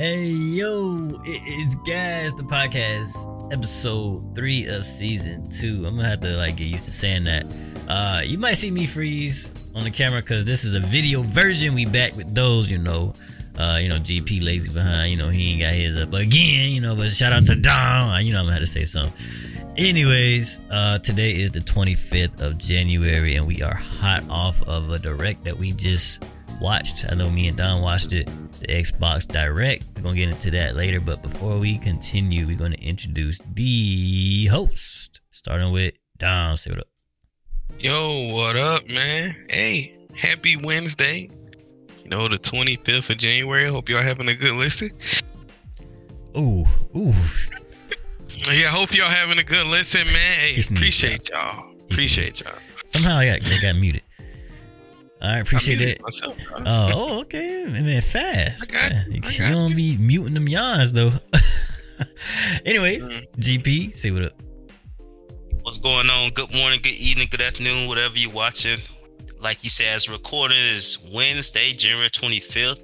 Hey yo, it is Gas the podcast, episode three of season two. I'm gonna have to like get used to saying that. Uh, you might see me freeze on the camera because this is a video version. We back with those, you know. Uh, you know, GP lazy behind. You know, he ain't got his up again. You know, but shout out to Dom. You know, I'm gonna have to say something. Anyways, uh, today is the 25th of January, and we are hot off of a direct that we just watched. I know me and Don watched it, the Xbox Direct. We're gonna get into that later, but before we continue, we're gonna introduce the host, starting with Don. Say what up. Yo, what up, man? Hey, happy Wednesday. You know, the 25th of January. Hope y'all having a good listen. Ooh, ooh. Yeah, hope y'all having a good listen, man. Hey, appreciate y'all. Appreciate y'all. Somehow I got, they got muted. Right, appreciate I it. myself. Oh, okay. I mean, fast. I got you. You, I don't be muting them yawns though. Anyways, Mm. GP, say what up. What's going on? Good morning, good evening, good afternoon, whatever you're watching. Like you said, as recording is Wednesday, January 25th.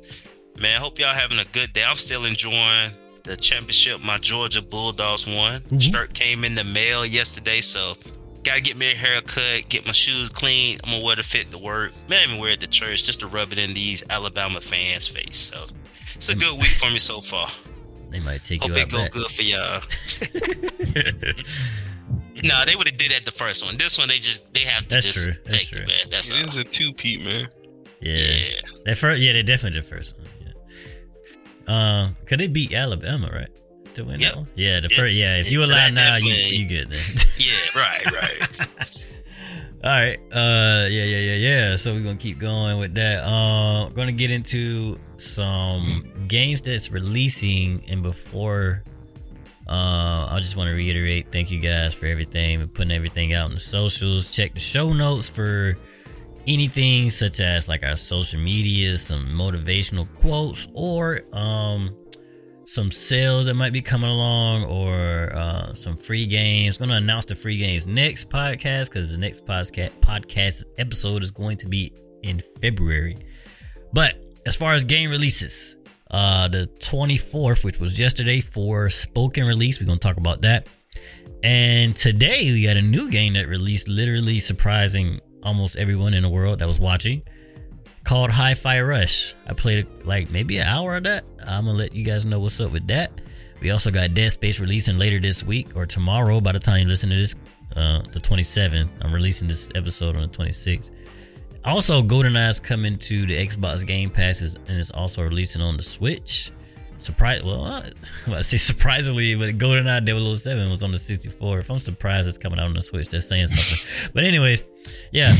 Man, I hope y'all having a good day. I'm still enjoying the championship my Georgia Bulldogs won. Mhm. Shirt came in the mail yesterday, so gotta get me a haircut, get my shoes clean. I'm gonna wear the fit to work. Man, I even wear it to church just to rub it in these Alabama fans' face. So it's a good week for me so far. They might take Hope you it go good for y'all. No, they would have did that the first one. This one, they just they have to That's just true. That's take true. it, man. That's all. It is a two peat, man. yeah. Yeah, That first, yeah, they definitely the first one. Yeah. Um, could they beat Alabama, right? To win Yep. that? Yeah, the first. Yeah, if you allow that now, you you good then. yeah, right, right. All right. Uh, yeah, yeah, yeah, yeah. So we're gonna keep going with that. Uh, gonna get into some games that's releasing, and before, uh, I just want to reiterate, thank you guys for everything and putting everything out in the socials. Check the show notes for anything such as like our social media, some motivational quotes, or um some sales that might be coming along or uh, some free games. I'm going to announce the free games next podcast because the next podcast podcast episode is going to be in February. But as far as game releases, uh, the 24th, which was yesterday Forspoken release, we're going to talk about that. And today we got a new game that released, literally surprising almost everyone in the world that was watching called Hi Fi Rush. I played like maybe an hour of that. I'm gonna let you guys know what's up with that. We also got Dead Space releasing later this week or tomorrow. By the time you listen to this, uh, the 27th. I'm releasing this episode on the 26th. Also, GoldenEye's coming to the Xbox Game Passes and it's also releasing on the Switch. Surprise! Well, I about to say surprisingly, but GoldenEye 007 was on the 64. If I'm surprised it's coming out on the Switch, that's saying something. but anyways, yeah.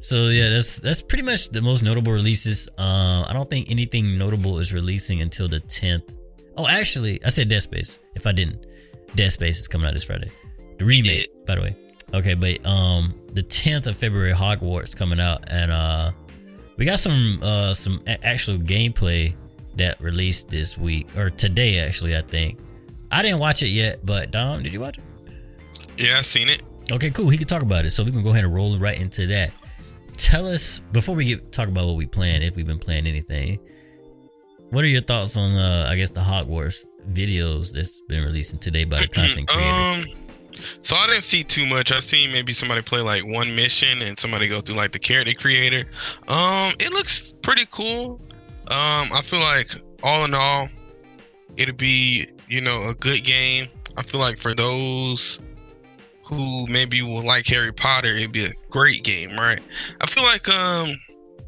So yeah, that's that's pretty much the most notable releases. Uh, I don't think anything notable is releasing until the 10th. Oh, actually, I said Dead Space. If I didn't, Dead Space is coming out this Friday. The remake, by the way. Okay, but um, the 10th of February, Hogwarts coming out, and uh, we got some uh some a- actual gameplay that released this week or today actually. I think I didn't watch it yet, but Dom, did you watch it? Yeah, I seen it. Okay, cool. He can talk about it, so we can go ahead and roll right into that. Tell us before we get talk about what we plan, if we've been playing anything. What are your thoughts on, uh, I guess, the Hogwarts videos that's been releasing today by the content creator? um, so I didn't see too much. I seen maybe somebody play like one mission and somebody go through like the character creator. Um, it looks pretty cool. Um, I feel like all in all, it'll be you know a good game. I feel like for those who maybe will like Harry Potter, it'd be a great game, right? I feel like um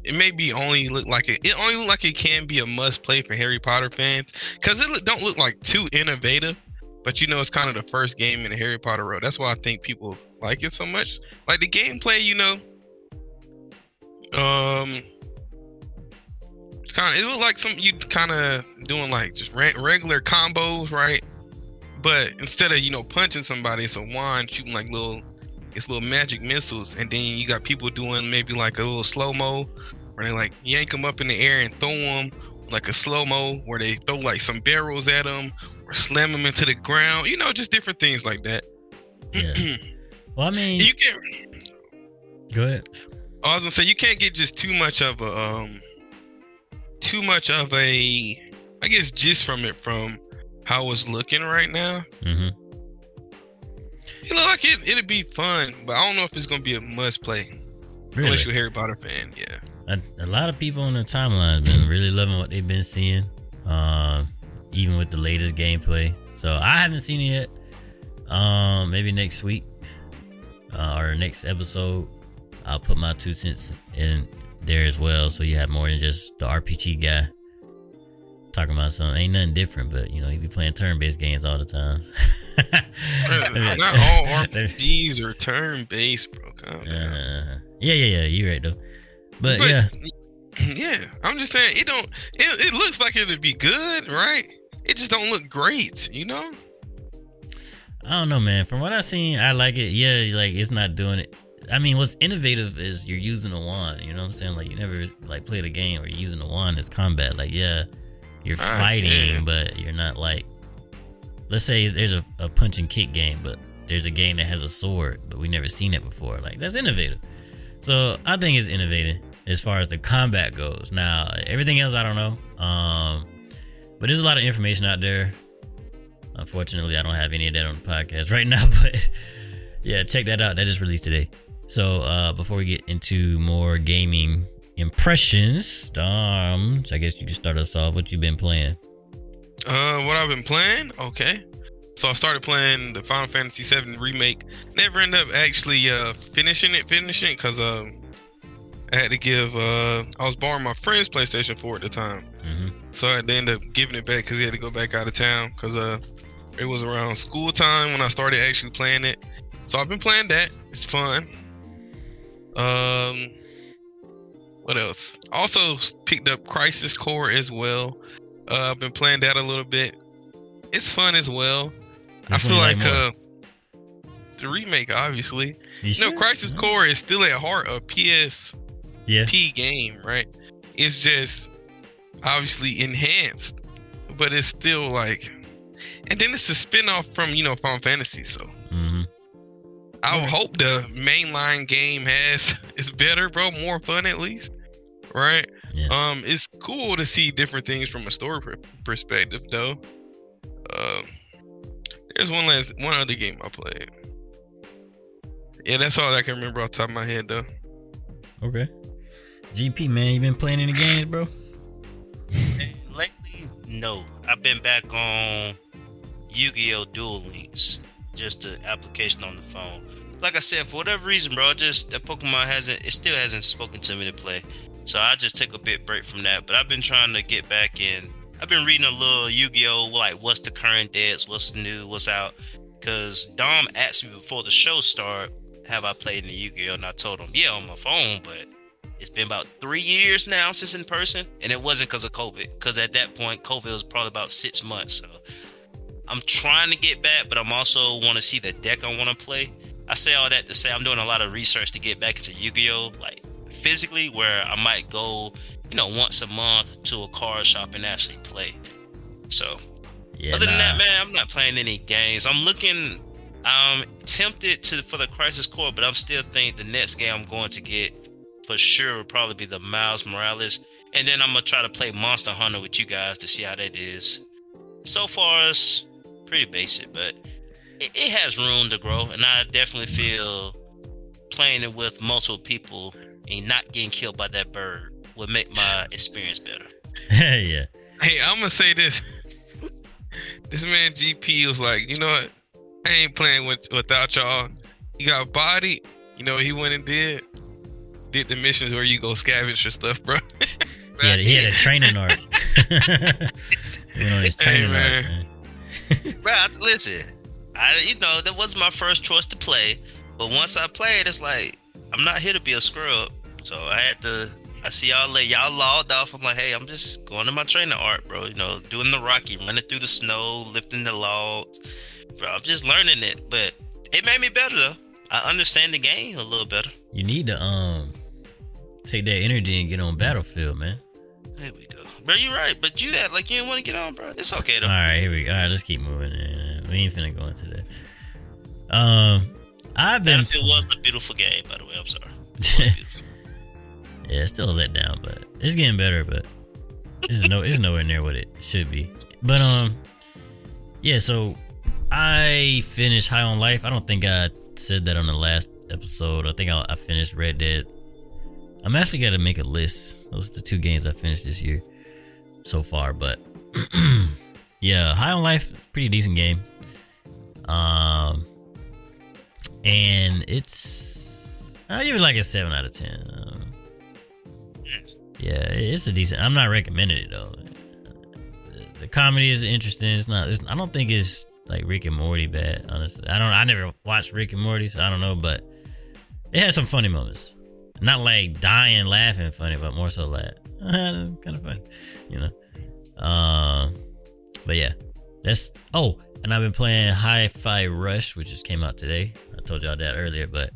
it maybe only look like it. It only look like it can be a must play for Harry Potter fans because it don't look like too innovative. But you know, it's kind of the first game in the Harry Potter world. That's why I think people like it so much. Like the gameplay, you know, um, kind of it looked like some you kind of doing like just regular combos, right? But instead of you know punching somebody, it's a wand shooting like little, it's little magic missiles, and then you got people doing maybe like a little slow mo, where they like yank them up in the air and throw them like a slow mo, where they throw like some barrels at them or slam them into the ground. You know, just different things like that. Yeah. Well, I mean, you can. go ahead. I was gonna say you can't get just too much of a um, too much of a I guess just from it from how it's looking right now, hmm it look like it it'd be fun, but I don't know if it's gonna be a must play. Really? Unless you're a Harry Potter fan, yeah. a, a lot of people on the timeline have been really loving what they've been seeing, um, even with the latest gameplay. So I haven't seen it yet. Um, maybe next week uh, or next episode, I'll put my two cents in there as well, so you have more than just the RPG guy talking about something. Ain't nothing different, but you know, he be playing turn-based games all the time. Not all RPGs are turn based, bro. Uh, yeah, yeah, yeah. You're right though. But, But- yeah, Yeah, I'm just saying it don't. It, it looks like it'd be good, right? It just don't look great, you know. I don't know, man. From what I've seen, I like it. Yeah, like it's not doing it. I mean, what's innovative is you're using a wand. You know what I'm saying? Like you never like played a game where you're using a wand as combat. Like yeah, you're Ah, fighting, yeah. but you're not like. Let's say there's a, a punch and kick game, but there's a game that has a sword, but we never seen it before. Like that's innovative. So I think it's innovative as far as the combat goes. Now everything else, I don't know. Um, but there's a lot of information out there. Unfortunately, I don't have any of that on the podcast right now, but yeah, check that out. That just released today. So uh, before we get into more gaming impressions, um, so I guess you can start us off. What you been playing? Uh, what I've been playing? Okay. So I started playing the Final Fantasy VII remake. Never ended up actually uh finishing it, finishing cause um I had to give uh I was borrowing my friend's PlayStation 4 at the time, hmm so I had to end up giving it back because he had to go back out of town, cause uh it was around school time when I started actually playing it. So I've been playing that. It's fun. Um, what else? Also picked up Crisis Core as well. Uh, I've been playing that a little bit. It's fun as well. I feel like uh, the remake, obviously. You No, sure? Crisis Mhm. Core is still at heart a PSP Yeah. game, right? It's just obviously enhanced, but it's still like, and then it's a spin-off from you know Final Fantasy. So I would hope the mainline game has is better, bro. More fun at least, right? Yeah. Um, it's cool to see different things from a story per- perspective, though. Um, there's one last one other game I played. Yeah, that's all I can remember off the top of my head, though. Okay. GP man, you been playing any games, bro? Lately, no. I've been back on Yu-Gi-Oh! Duel Links, just the application on the phone. Like I said, for whatever reason, bro, just that Pokemon hasn't, it still hasn't spoken to me to play. So I just took a bit break from that. But I've been trying to get back in. I've been reading a little Yu-Gi-Oh! like what's the current dates, what's new, what's out. Cause Dom asked me before the show started, have I played in the Yu-Gi-Oh? And I told him, yeah, on my phone, but it's been about three years now since in person, and it wasn't because of COVID. Because at that point, COVID was probably about six months. So I'm trying to get back, but I'm also want to see the deck I want to play. I say all that to say I'm doing a lot of research to get back into Yu-Gi-Oh, like physically, where I might go, you know, once a month to a card shop and actually play. So Yeah. other than that, man, I'm not playing any games. I'm looking. I'm tempted to for the Crisis Core, but I'm still think the next game I'm going to get for sure will probably be the Miles Morales, and then I'm gonna try to play Monster Hunter with you guys to see how that is. So far, it's pretty basic, but it, it has room to grow, and I definitely feel playing it with multiple people and not getting killed by that bird would make my experience better. yeah. Hey, I'm gonna say this. this man GP was like, you know what? I ain't playing with without y'all. He got body. You know what he went and did? Did the missions where you go scavenge for stuff, bro. He had, he had a training arc. he went on his Hey, training man. arc. Man. Bro, listen, I you know that was my first choice to play, but once I played, it's like I'm not here to be a scrub, so I had to. I see y'all late, y'all logged off. I'm like, hey, I'm just going to my training art, bro. You know, doing the Rocky, running through the snow, lifting the logs, bro. I'm just learning it, but it made me better though. I understand the game a little better. You need to um take that energy and get on battlefield, man. There we go, bro. You're right, but you act like you didn't want to get on, bro. It's okay though. All right, here we go. All right, let's keep moving. We ain't finna go into that. Um, I've been Battlefield was a beautiful game, by the way. I'm sorry. It yeah, it's still a letdown, but it's getting better. But it's no, it's nowhere near what it should be. But um, yeah. So I finished High on Life. I don't think I said that on the last episode. I think I, I finished Red Dead. I'm actually gonna make a list. Those are the two games I finished this year so far. But yeah, High on Life, pretty decent game. Um, and it's I give it like a seven out of ten. Yeah, it's a decent. I'm not recommending it though. The, the comedy is interesting. It's not. It's, I don't think it's like Rick and Morty bad. Honestly, I don't. I never watched Rick and Morty, so I don't know. But it has some funny moments. Not like dying laughing funny, but more so like kind of fun, you know. Um, but yeah, that's oh, and I've been playing Hi-Fi Rush, which just came out today. I told y'all that earlier, but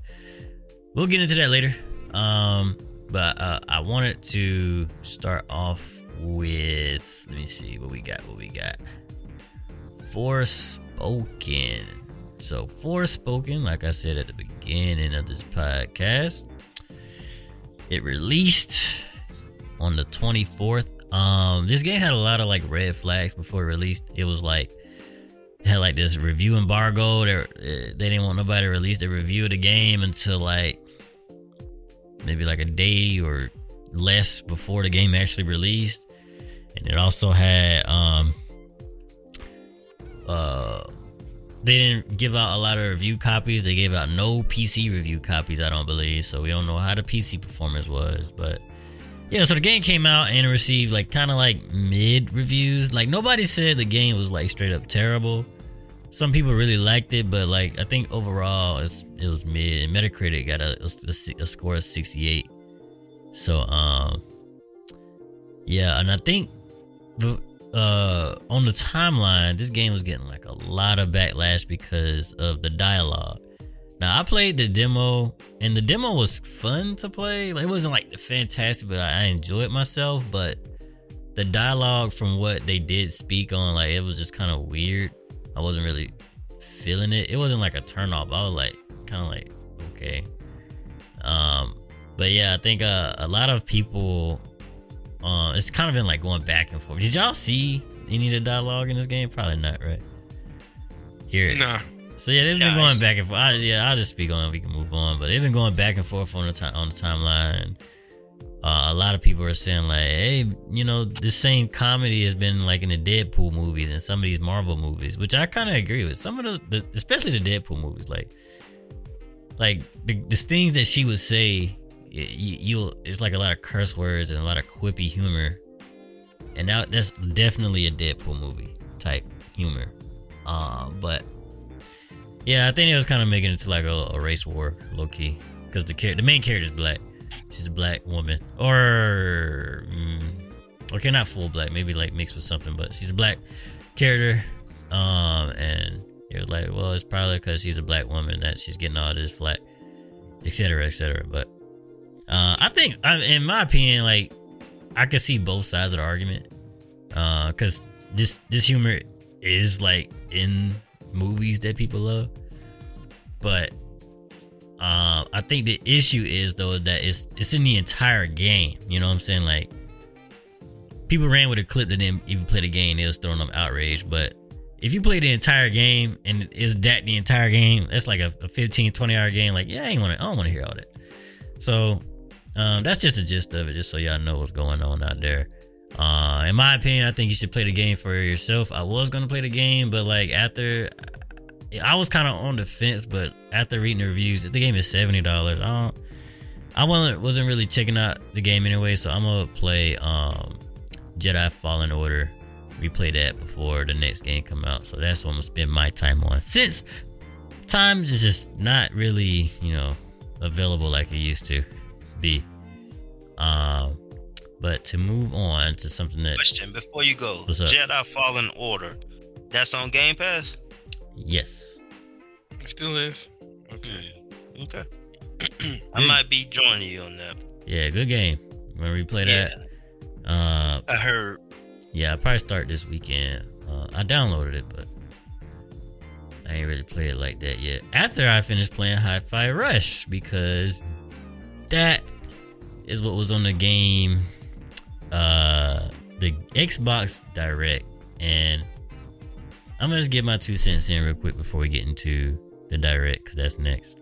we'll get into that later. Um, but uh, I wanted to start off with let me see what we got. What we got. Forspoken. So Forspoken, like I said at the beginning of this podcast, it released on the 24th. Um, this game had a lot of like red flags before it released. It was like had like this review embargo. They they didn't want nobody to release the review of the game until like maybe like a day or less before the game actually released. And it also had um uh they didn't give out a lot of review copies. They gave out no PC review copies, I don't believe. So we don't know how the PC performance was, but yeah, so the game came out and received like kind of like mid reviews. Like nobody said the game was like straight up terrible. Some people really liked it, but like I think overall it was mid. And Metacritic got a, a, a score of 68. So um, yeah, and I think the uh on the timeline, this game was getting like a lot of backlash because of the dialogue. Now I played the demo, and the demo was fun to play. Like, it wasn't like fantastic, but I, I enjoyed myself. But the dialogue from what they did speak on, like, it was just kind of weird. I wasn't really feeling it. It wasn't like a turn off. I was like, kind of like, okay. Um, but yeah, I think uh, a lot of people, uh, it's kind of been like going back and forth. Did y'all see any of the dialogue in this game? Probably not, right? Here. Nah. So yeah, they've been going back and forth. I, yeah, I'll just speak on. it. We can move on, but they've been going back and forth on the time on the timeline. Uh, a lot of people are saying like, hey, you know, the same comedy has been like in the Deadpool movies and some of these Marvel movies, which I kind of agree with. Some of the, the, especially the Deadpool movies, like, like the, the things that she would say, you, you'll it's like a lot of curse words and a lot of quippy humor, and that that's definitely a Deadpool movie type humor. Uh, but yeah, I think it was kind of making it to like a, a race war, low key, because the char- the main character is black. She's a black woman, or mm, okay, not full black, maybe like mixed with something, but she's a black character. Um, and you're like, well, it's probably because she's a black woman that she's getting all this flack, etc., etc. But uh, I think, in my opinion, like I could see both sides of the argument, uh, because this this humor is like in movies that people love. But uh, I think the issue is though that it's it's in the entire game. You know what I'm saying? Like people ran with a clip that didn't even play the game. They was throwing them outrage. But if you play the entire game and is that the entire game, that's like a, a 15, 20 hour game. Like, yeah, I ain't want to, I don't want to hear all that. So um, that's just the gist of it, just so y'all know what's going on out there. Uh, in my opinion, I think you should play the game for yourself. I was gonna play the game, but like after, I was kind of on the fence. But after reading the reviews, the game is seventy dollars. I don't, I wasn't wasn't really checking out the game anyway, so I'm gonna play um, Jedi Fallen Order. We played that before the next game come out, so that's what I'm gonna spend my time on. Since time is just not really, you know, available like it used to be. Um but to move on to something that question before you go, Jedi Fallen Order, that's on Game Pass. Yes, it still is. Okay, mm, okay. I might be joining you on that. Yeah, good game. When we play that, yeah. uh, I heard. Yeah, I probably start this weekend. Uh, I downloaded it, but I ain't really played it like that yet. After I finished playing Hi-Fi Rush, because that is what was on the game uh, the Xbox Direct, and I'm gonna just get my two cents in real quick before we get into the Direct, because that's next.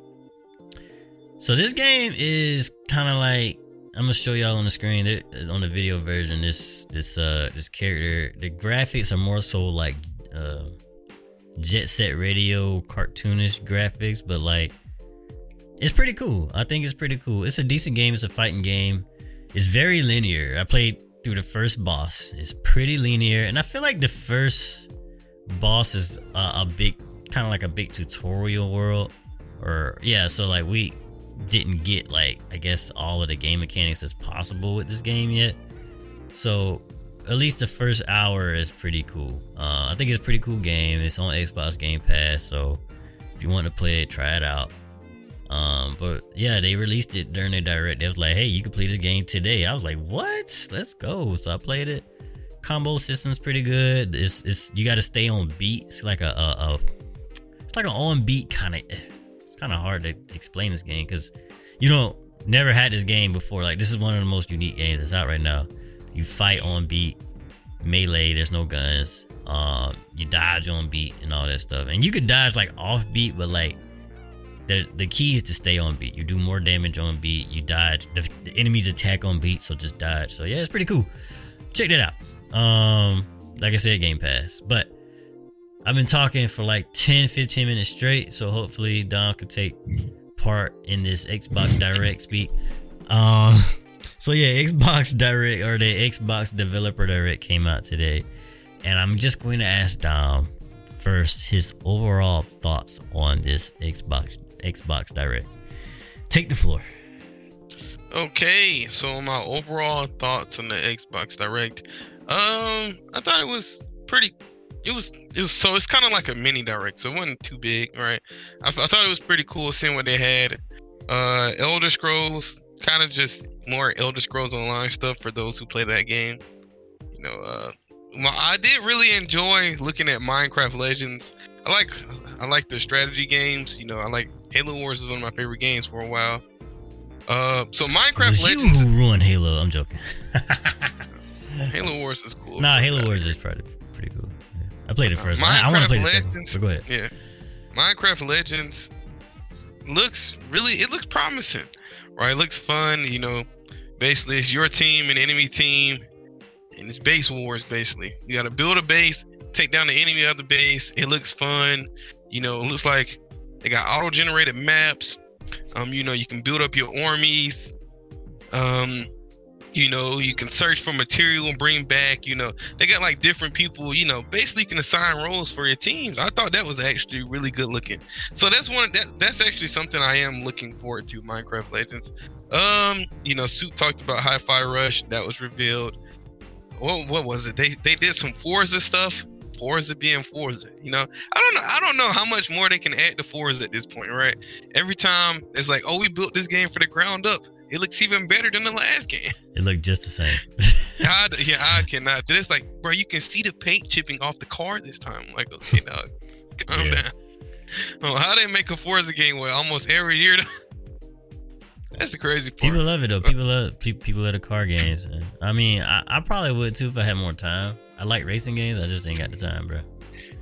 So this game is kind of like I'm gonna show y'all on the screen on the video version. This this uh this character, the graphics are more so like uh, Jet Set Radio cartoonish graphics, but like it's pretty cool. I think it's pretty cool. It's a decent game. It's a fighting game. It's very linear. I played through the first boss. It's pretty linear, and I feel like the first boss is a, a big, kind of like a big tutorial world, or yeah. So like we didn't get like I guess all of the game mechanics that's possible with this game yet. So at least the first hour is pretty cool. Uh, I think it's a pretty cool game. It's on Xbox Game Pass, so if you want to play it, try it out. Um, but yeah, they released it during the direct. They was like, "Hey, you can play this game today." I was like, "What? Let's go!" So I played it. Combo system's pretty good. It's it's you got to stay on beat. It's like a, a, a it's like an on beat kind of. It's kind of hard to explain this game because you don't never had this game before. Like this is one of the most unique games that's out right now. You fight on beat, melee. There's no guns. Um, you dodge on beat and all that stuff, and you could dodge like off beat, but like the the key is to stay on beat. You do more damage on beat. You dodge. The, the enemies attack on beat, so just dodge. So yeah, it's pretty cool. Check that out. Um, like I said, Game Pass. But I've been talking for like 10, 15 minutes straight. So hopefully Don could take part in this Xbox Direct speak. Um, so yeah, Xbox Direct or the Xbox Developer Direct came out today, and I'm just going to ask Dom first his overall thoughts on this Xbox Xbox Direct. Take the floor. Okay, so my overall thoughts on the Xbox Direct. Um, I thought it was pretty. It was it was so it's kind of like a mini direct, so it wasn't too big, right? I, I thought it was pretty cool seeing what they had. Uh, Elder Scrolls, kind of just more Elder Scrolls Online stuff for those who play that game. You know, uh, I did really enjoy looking at Minecraft Legends. I like I like the strategy games. You know, I like Halo Wars is one of my favorite games for a while. Uh, so Minecraft Legends. you who ruined Halo. I'm joking. Halo Wars is cool. nah, Halo uh, Wars is pretty pretty cool. Yeah. I played it Uh, first. one. I, I want to Minecraft play the second. Legends- But go ahead. Yeah. Minecraft Legends looks really it looks promising. Right? It looks fun, you know. Basically it's your team and enemy team and it's base wars basically. You gotta build a base, take down the enemy of the base. It looks fun. You know, it looks like they got auto generated maps. Um, you know, you can build up your armies. Um, you know, you can search for material and bring back, you know, they got like different people, you know, basically you can assign roles for your teams. I thought that was actually really good looking. So that's one that that's actually something I am looking forward to, Minecraft Legends. Um, you know, Suit talked about Hi-Fi Rush, that was revealed. What what was it? They they did some Forza stuff. Forza being Forza, you know. I don't know. I don't know how much more they can add to Forza at this point, right? Every time it's like, oh, we built this game for the ground up. It looks even better than the last game. It looked just the same. I, yeah, I cannot. It's like, bro, you can see the paint chipping off the car this time. I'm like, okay, dog, calm Yeah. down. Oh, how they make a Forza game where almost every year? That's the crazy part. people love it though. People love pe- people love the car games. I mean, I, I probably would too if I had more time. I like racing games. I just ain't got the time, bro.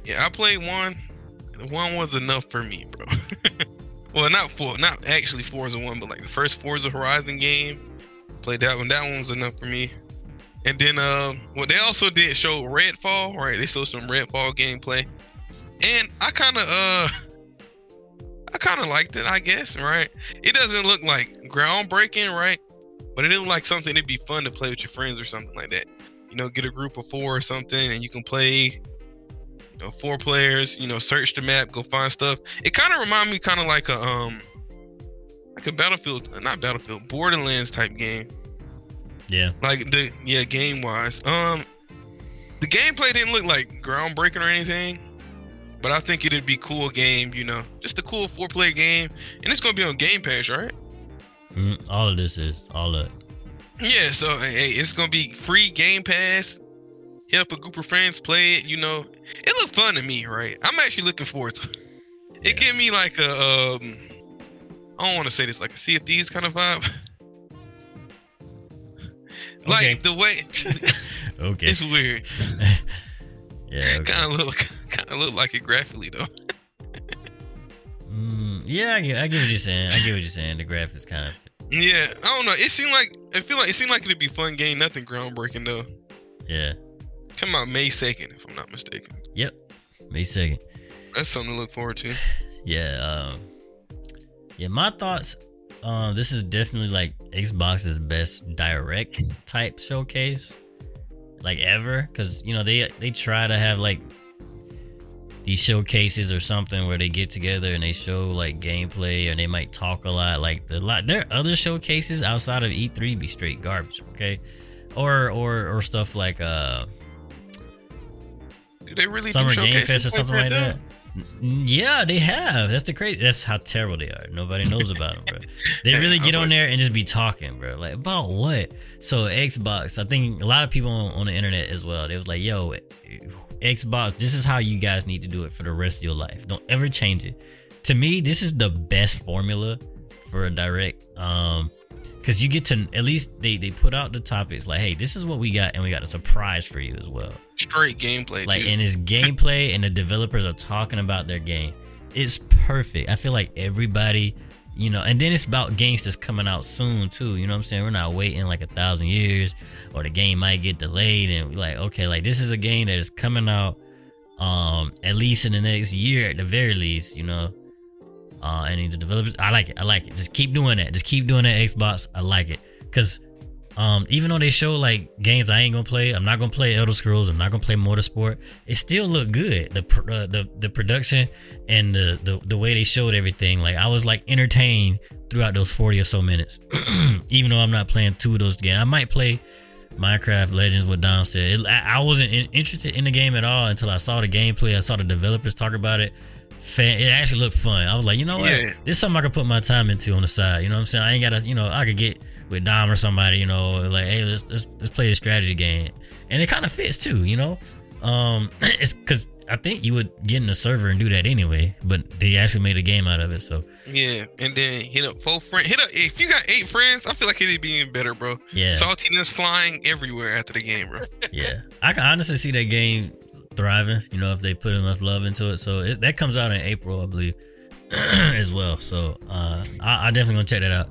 Yeah, I played one. One was enough for me, bro. well, not for not actually Forza one, but like the first Forza Horizon game. Played that one. That one was enough for me. And then, uh, well, they also did show Redfall, right? They showed some Redfall gameplay, and I kind of, uh, I kind of liked it, I guess, right? It doesn't look like groundbreaking, right? But it is like something that'd be fun to play with your friends or something like that. You know, get a group of four or something, and you can play you know, four players, you know, search the map, go find stuff. It kind of remind me kind of like a um like a Battlefield, not Battlefield, Borderlands type game. Yeah, Like the yeah, game wise. Um the gameplay didn't look like groundbreaking or anything, but I think it'd be cool game, you know. Just a cool four player game. And it's gonna be on Game Pass, right? mm, all of this is all of it. Yeah, so hey, it's gonna be free Game Pass. Hit up a group of friends, play it. You know, it looked fun to me, right? I'm actually looking forward to it. It Yeah. gave me like a um, I don't want to say this like a Sea of Thieves kind of vibe. Okay. like the way, okay. It's weird. yeah. Okay. Kind of look, look like it graphically though. Mm, yeah, I get, I get what you're saying. I get what you're saying. The graphics kind of. Yeah, I don't know. It seemed like I feel like it seemed like it'd be fun game. Nothing groundbreaking though. Yeah. Come out May second, if I'm not mistaken. Yep. May second. That's something to look forward to. Yeah. Um, yeah. My thoughts. Um, this is definitely like Xbox's best direct type showcase, like ever. Cause you know they they try to have like these showcases or something where they get together and they show like gameplay and they might talk a lot. Like the lot, their other showcases outside of E3 be straight garbage. Okay, or or or stuff like uh Do they really Summer Game Fest or something like that? that. Yeah, they have. That's the crazy. That's how terrible they are. Nobody knows about them, bro. They really get on like- there and just be talking, bro. Like about what? So Xbox. I think a lot of people on, on the internet as well. They was like, "Yo, Xbox. This is how you guys need to do it for the rest of your life. Don't ever change it." To me, this is the best formula for a direct. Um, because you get to at least they they put out the topics like, "Hey, this is what we got, and we got a surprise for you as well." Straight gameplay, like dude. and it's gameplay and the developers are talking about their game it's perfect i feel like everybody you know and then it's about games that's coming out soon too you know what i'm saying? We're not waiting like a thousand years or the game might get delayed and we're like okay like this is a game that is coming out um at least in the next year at the very least you know? Uh and the developers i like it i like it. Just keep doing that. Just keep doing that xbox. I like it. Because um, even though they show like games I ain't gonna play, I'm not gonna play Elder Scrolls. I'm not gonna play Motorsport. It still looked good. The pr- uh, the the production and the, the the way they showed everything. Like I was like entertained throughout those 40 or so minutes. even though I'm not playing two of those games, I might play Minecraft Legends with Don said. It, I, I wasn't in, interested in the game at all until I saw the gameplay. I saw the developers talk about it. Fan, it actually looked fun. I was like, you know what? Yeah. This is something I could put my time into on the side. You know what I'm saying? I ain't gotta, you know, I could get with Dom or somebody, you know, like, hey, let's let's, let's play a strategy game, and it kind of fits too, you know. Um, it's because I think you would get in the server and do that anyway, but they actually made a game out of it. So yeah, and then hit up four friends. Hit up if you got eight friends. I feel like it'd be even better, bro. yeah, Saltiness flying everywhere after the game, bro. yeah, I can honestly see that game thriving. You know, if they put enough love into it. So it, that comes out in April, I believe, as well. So uh, I, I definitely gonna check that out.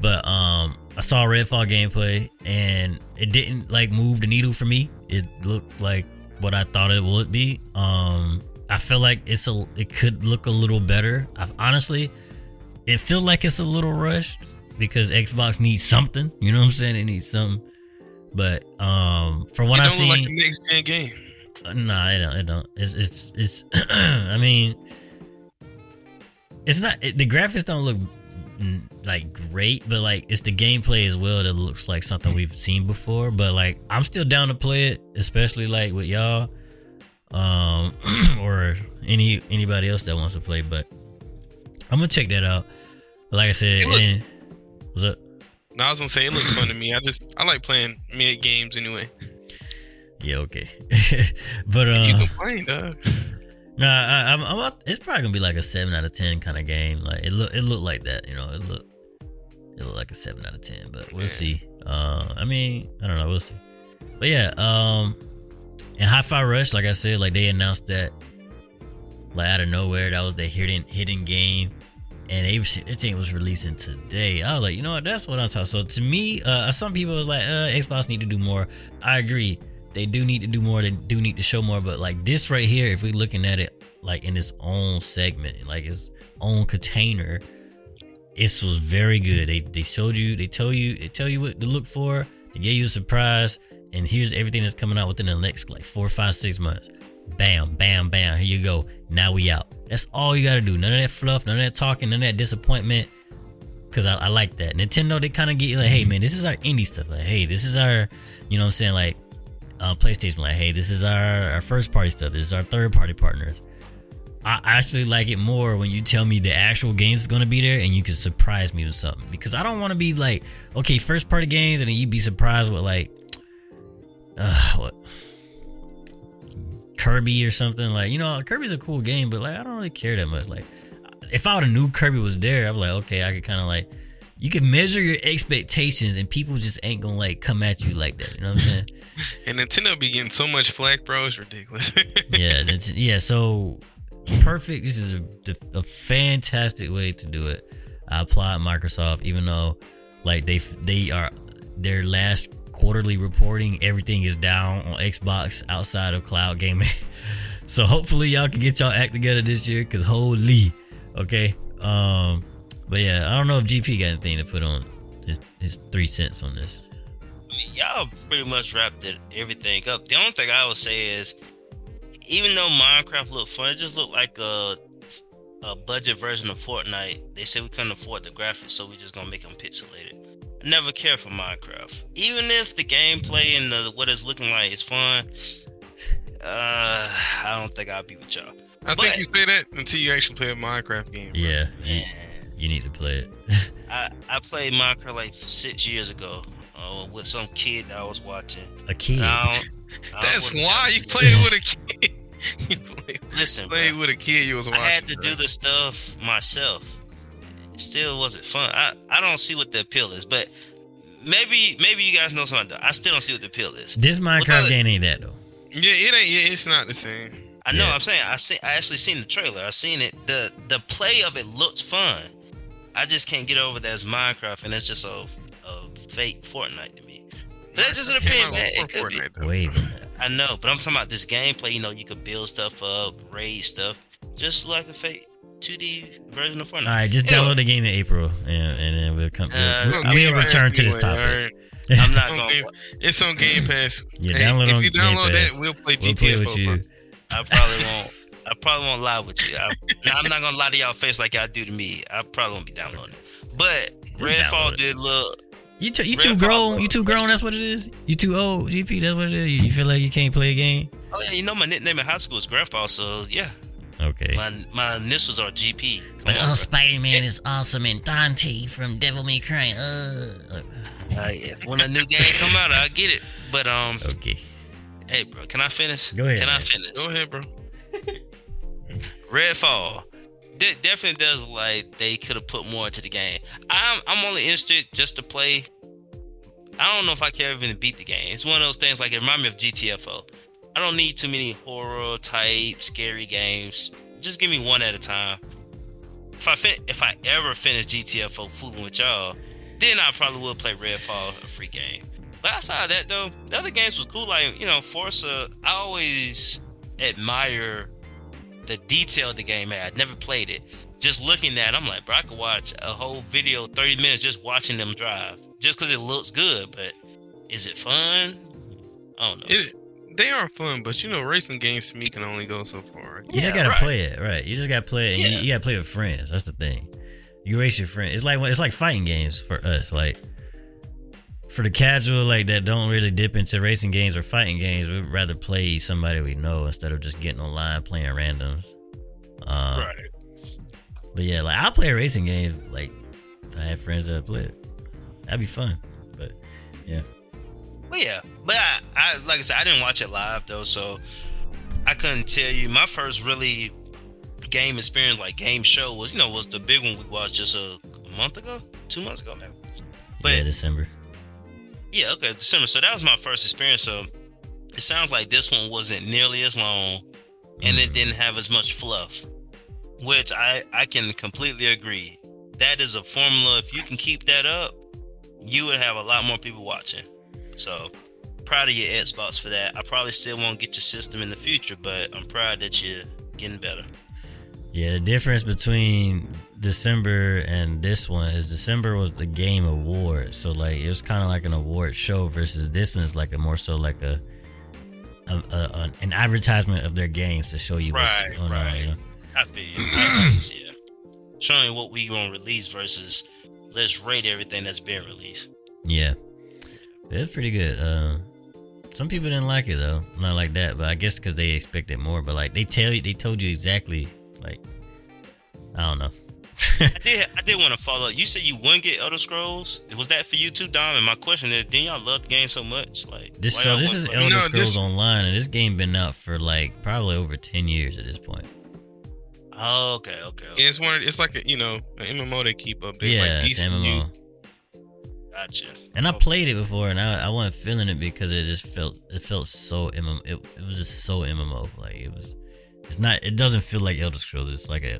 But um, I saw Redfall gameplay, and it didn't like move the needle for me. It looked like what I thought it would be. Um, I feel like it's a it could look a little better. I've honestly, it feels like it's a little rushed because Xbox needs something. You know what I'm saying? It needs something. But um, from what I don't seen, like a next gen game. uh, Nah, it don't. It don't. It's it's it's. I mean, it's not. It, the graphics don't look like great, but like it's the gameplay as well that looks like something we've seen before. But like I'm still down to play it, especially like with y'all, um, or any anybody else that wants to play. But I'm gonna check that out. But like I said, look- and- what's up? No, I was gonna say it looked fun to me. I just I like playing mid games anyway. Yeah, okay. but uh, you complain, dog. Nah, I, I'm, I'm up, it's probably gonna be like a seven out of ten kind of game. Like it look, it looked like that, you know. It look, it looked like a seven out of ten. But we'll see. Uh, I mean, I don't know. We'll see. But yeah, um, and Hi-Fi Rush, like I said, like they announced that, like out of nowhere, that was the hidden hidden game, and they was- that thing was releasing today. I was like, you know what? That's what I'm talking. So to me, uh, some people was like, uh, Xbox need to do more. I agree they do need to do more they do need to show more but like this right here if we're looking at it like in its own segment like its own container this was very good. They they showed you they tell you they tell you what to look for they gave you a surprise and here's everything that's coming out within the next like four five six months. Bam bam bam here you go. Now we out. That's all you gotta do. None of that fluff none of that talking none of that disappointment because I, I like that. Nintendo they kind of get you like hey man this is our indie stuff. Like hey this is our you know what i'm saying? Like uh, PlayStation like, hey, this is our, our first party stuff. This is our third party partners. I actually like it more when you tell me the actual games is going to be there and you can surprise me with something because I don't want to be like, okay, first party games and then you'd be surprised with like, uh, what Kirby or something like, you know, Kirby's a cool game, but like I don't really care that much. Like, if I would have knew Kirby was there, I was like, okay, I could kind of like you can measure your expectations, and people just ain't gonna like come at you like that. You know what I'm saying? And Nintendo be getting so much flack, bro. It's ridiculous. yeah, that's, yeah. So perfect. This is a, a fantastic way to do it. I applaud Microsoft, even though like they they are their last quarterly reporting, everything is down on Xbox outside of cloud gaming. so hopefully y'all can get y'all act together this year, cause holy, okay. Um, but yeah, I don't know if GP got anything to put on his his three cents on this. I mean, y'all pretty much wrapped it, everything up. The only thing I would say is, even though Minecraft looked fun, it just looked like a a budget version of Fortnite. They said we couldn't afford the graphics, so we're just gonna make them pixelated. I never care for Minecraft, even if the gameplay and the what it's looking like is fun. Uh, I don't think I'll be with y'all. I But- think you say that until you actually play a Minecraft game. bro. Yeah, you, Man, you need to play it. I I played Minecraft like six years ago uh, with some kid that I was watching. a kid. I don't- I That's wasn't why you play it. with a kid. you played, Listen, bro. with a kid you was I had to bro. do the stuff myself. It still wasn't fun. I, I don't see what the appeal is, but maybe maybe you guys know something. I still don't see what the appeal is. this Minecraft game ain't that though. Yeah, it ain't. Yeah, it's not the same. I know. Yeah. I'm saying I see. I actually seen the trailer. I seen it. the The play of it looked fun. I just can't get over that it's Minecraft and it's just a, a fake Fortnite to me. But that's just an opinion, man. It could be. Fortnite, though. Wait, I know, but I'm talking about this gameplay. You know, you could build stuff up, raid stuff, just like a fake 2D version of Fortnite. all right, just Anyway. download the game in April, and, and then we'll come. Uh, we'll, It's on I mean, Game Pass return to this anyway, topic. alright? I'm not It's on gonna. Game- It's on Game Pass. Yeah, Hey, download if on you Game download Pass. that, we'll play We'll GTA play with you. I probably won't. I probably won't lie with you. I, now, I'm not gonna lie to y'all face like y'all do to me. I probably won't be downloading. But download Redfall did look. You too, you Red too grown. You too grown. That's what it is. You too old. GP. That's what it is. You, you feel like you can't play a game. Oh yeah, you know my nickname in high school is Grandpa, so yeah, Okay. my my initials are GP. Come But on, oh. Spider Man is awesome, and Dante from Devil May Cry. Uh. Uh, yeah, when a new game come out, I get it. But um, Okay. hey, bro, can I finish? Go ahead, Can I finish? Go ahead, bro. Redfall. De- definitely does like they could have put more into the game. I'm I'm only interested just to play. I don't know if I care even beat the game. It's one of those things like it reminds me of GTFO. I don't need too many horror type scary games. Just give me one at a time. If I fin- if I ever finish GTFO fooling with y'all, then I probably will play Redfall, a free game. But outside of that though, the other games was cool. Like you know, Forza. I always admire the detail the game had. Never played it. Just looking at, it, I'm like, bro, I could watch a whole video, 30 minutes, just watching them drive, just because it looks good. But is it fun? I don't know. It, they are fun, but you know, racing games to me can only go so far. You Yeah, just gotta right. play it, right? You just gotta play it, Yeah. you, you gotta play with friends. That's the thing. You race your friends. It's like it's like fighting games for us. Like for the casual, like that don't really dip into racing games or fighting games. We'd rather play somebody we know instead of just getting online playing randoms. Um, right. But yeah, like I'll play a racing game. Like if I have friends that play it, that'd be fun. But But yeah, but I, I like I said, I didn't watch it live though, so I couldn't tell you. My first really game experience, like game show, was you know was the big one we watched just a, a month ago, two months ago, maybe. But yeah, December. Yeah, okay, December. So that was my first experience. So it sounds like this one wasn't nearly as long, and it didn't have as much fluff, which I I can completely agree. That is a formula. If you can keep that up, you would have a lot more people watching. So proud of your Xbox for that. I probably still won't get your system in the future, but I'm proud that you're getting better. Yeah, the difference between December and this one is December was the game award, so like it was kind of like an award show versus this one is like a more so like a, a, a an- advertisement of their games to show you what's Right, on. right. You know? I feel you. I, I see it. Showing what we gonna release versus let's rate everything that's being released. Yeah, it's pretty good. Uh, some people didn't like it though, not like that, but I guess because they expected more. But like they tell you, they told you exactly. Like I don't know. I did. I did want to follow up. You said you wouldn't get Elder Scrolls. Was that for you too, Dom? And my question is, didn't y'all love the game so much? Like This so this is? Elder No, Scrolls this- Online, and this game been out for like probably over ten years at this point. Oh, okay, okay. okay. Yeah, it's one. Of, it's like a, you know an MMO they keep up. Yeah, like it's decent new, MMO. Gotcha. And I played it before, and I, I wasn't feeling it because it just felt it felt so MMO. It, it was just so MMO. Like it was. It's not. It doesn't feel like Elder Scrolls. It's like a.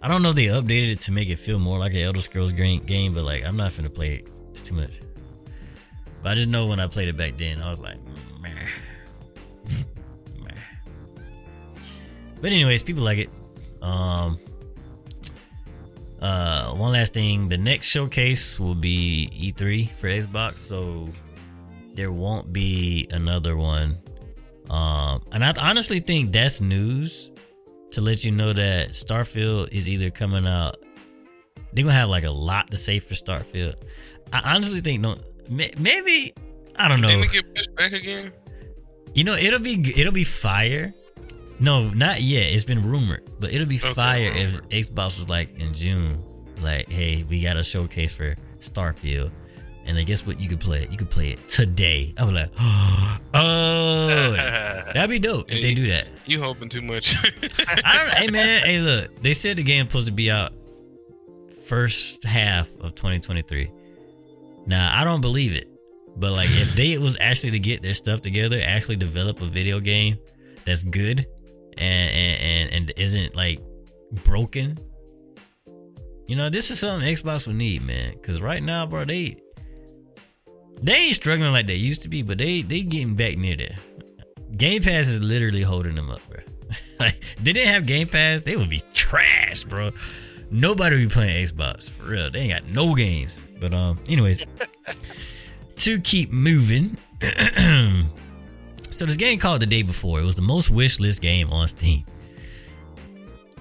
I don't know if they updated it to make it feel more like an Elder Scrolls game, but like I'm not finna play it. It's too much. But I just know when I played it back then, I was like, meh. Meh. But anyways, people like it. Um. Uh, one last thing. The next showcase will be E3 for Xbox, so there won't be another one. Um, and I honestly think that's news to let you know that Starfield is either coming out. They're gonna have like a lot to say for Starfield. I honestly think no, maybe I don't know. Get pushed back again? You know, it'll be it'll be fire. No, not yet. It's been rumored, but it'll be Okay, fire if. Xbox was like in June, like, hey, we got a showcase for Starfield, and I guess what? You could play it. You could play it today. I was like, oh, that'd be dope if they do that. You hoping too much. I don't. Hey man, hey look, they said the game's supposed to be out first half of 2023. Now I don't believe it, but like if they was actually to get their stuff together, actually develop a video game that's good and and and, and isn't like broken. You know, this is something Xbox would need, man. Cause right now, bro, they they ain't struggling like they used to be, but they they getting back near there. Game Pass is literally holding them up, bro. like if they didn't have Game Pass, they would be trash, bro. Nobody would be playing Xbox for real. They ain't got no games. But um, anyways, to keep moving. so this game called the day before. It was the most wish list game on Steam.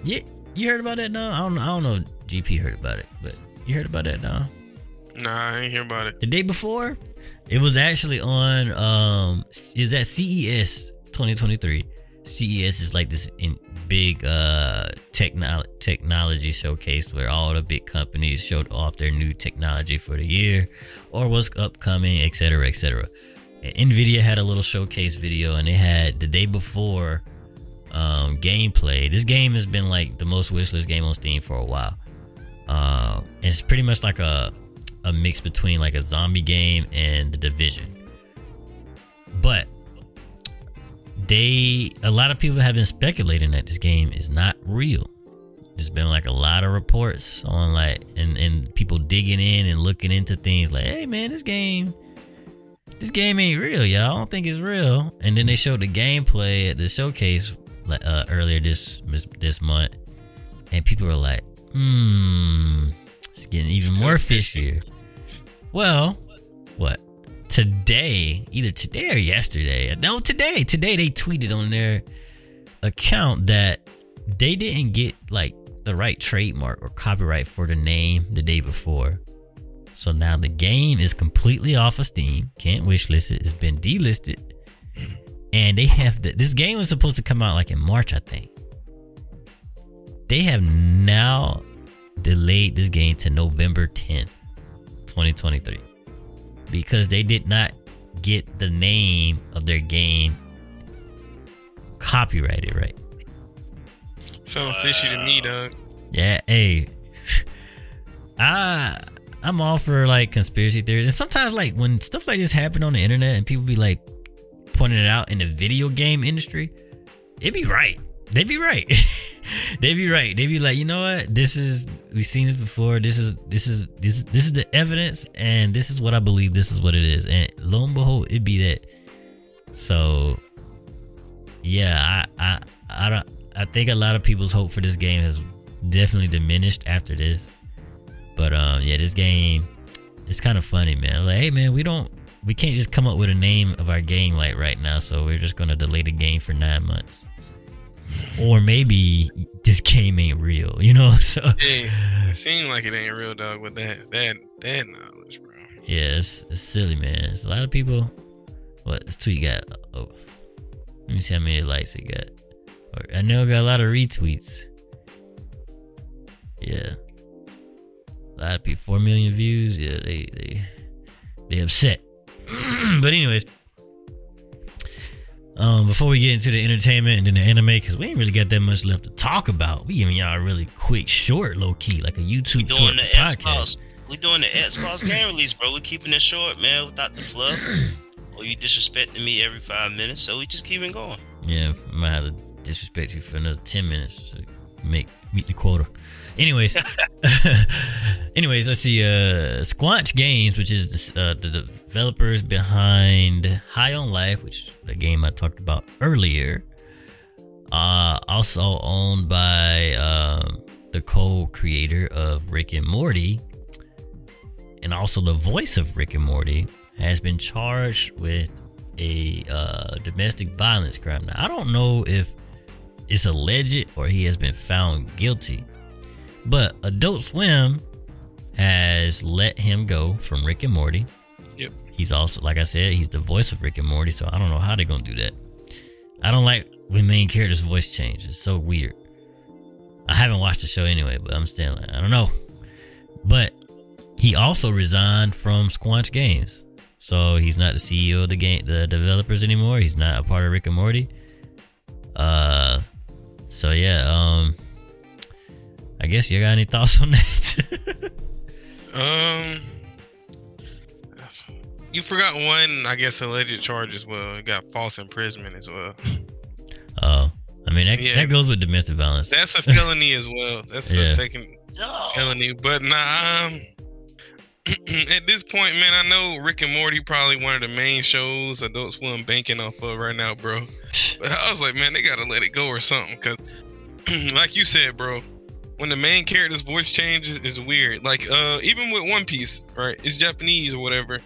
Yeah, you heard about that, now? I don't. I don't know. if GP heard about it, but you heard about that, now? Nah, I ain't hear about it. the day before it was actually on um is that CES 2023 CES is like this in big uh techno- technology showcase where all the big companies showed off their new technology for the year or what's upcoming etc etc Nvidia had a little showcase video and they had the day before um gameplay this game has been like the most wishlist game on Steam for a while. Uh, it's pretty much like a a mix between like a zombie game and the division. But they a lot of people have been speculating that this game is not real. There's been like a lot of reports on like and and people digging in and looking into things like hey man this game this game ain't real y'all. I don't think it's real. And then they showed the gameplay at the showcase uh, earlier this this month and people were like hmm it's getting even Still more fishier well what? Today either today or yesterday. No today. Today they tweeted on their account that they didn't get like the right trademark or copyright for the name the day before. So now the game is completely off of steam. Can't wishlist it. It's been delisted. And they have the, this game was supposed to come out like in march i think. They have now delayed this game to november 10th 2023 because they did not get the name of their game copyrighted right. Sound fishy to me, dog. Yeah, hey, I I'm all for like conspiracy theories, and sometimes like when stuff like this happen on the internet and people be like pointing it out in the video game industry, it be right. They be right. they'd be right. They'd be like, you know what? This is we've seen this before. This is this is this this is the evidence, and this is what I believe. This is what it is, and lo and behold, it'd be that. So, yeah, I I I don't. I think a lot of people's hope for this game has definitely diminished after this. But um, yeah, this game, it's kind of funny, man. Like, hey, man, we don't, we can't just come up with a name of our game like right now, so we're just gonna delay the game for nine months. Or maybe this game ain't real, you know? So Hey, it seems like it ain't real, dog. With that, that, that knowledge, bro. yeah, it's, it's silly, man. It's a lot of people. What this tweet got? Oh, let me see how many likes it got. I know it got a lot of retweets. Yeah, a lot of people. Four million views. Yeah, they they they upset. but anyways, um, before we get into the entertainment and then the anime, because we ain't really got that much left to talk about. We giving y'all a really quick, short, low key, like a YouTube Doing short podcast. We doing the Xbox game release, bro. We keeping it short, man, without the fluff. or you disrespecting me every five minutes, so we just keeping going. Yeah, I might have to disrespect you for another ten minutes to make meet the quota. Anyways, anyways, let's see. Uh, Games, which is the, uh, the developers behind High on Life, which the game I talked about earlier. Uh, also owned by uh, the co-creator of Rick and Morty, and also the voice of Rick and Morty, has been charged with a uh, domestic violence crime. Now, I don't know if it's alleged or he has been found guilty, but Adult Swim has let him go from Rick and Morty. Yep. He's also, like I said, he's the voice of Rick and Morty, so I don't know how they're gonna do that. I don't like when main character's voice changes. It's so weird. I haven't watched the show anyway, but I'm still like, I don't know. But he also resigned from Squanch Games. So he's not the CEO of the game the developers anymore. He's not a part of Rick and Morty. Uh so yeah, um I guess you got any thoughts on that? Um, you forgot one, I guess, alleged charge as well. You got false imprisonment as well. Oh, I mean that, Yeah. that goes with domestic violence. That's a felony as well. That's Yeah. a second felony. But nah, um, at this point, man, I know Rick and Morty probably one of the main shows Adult Swim banking off of right now, bro. But I was like, man, they gotta let it go or something, cause like you said, bro, when the main character's voice changes, is weird. Like, uh, even with One Piece, right? It's Japanese or whatever,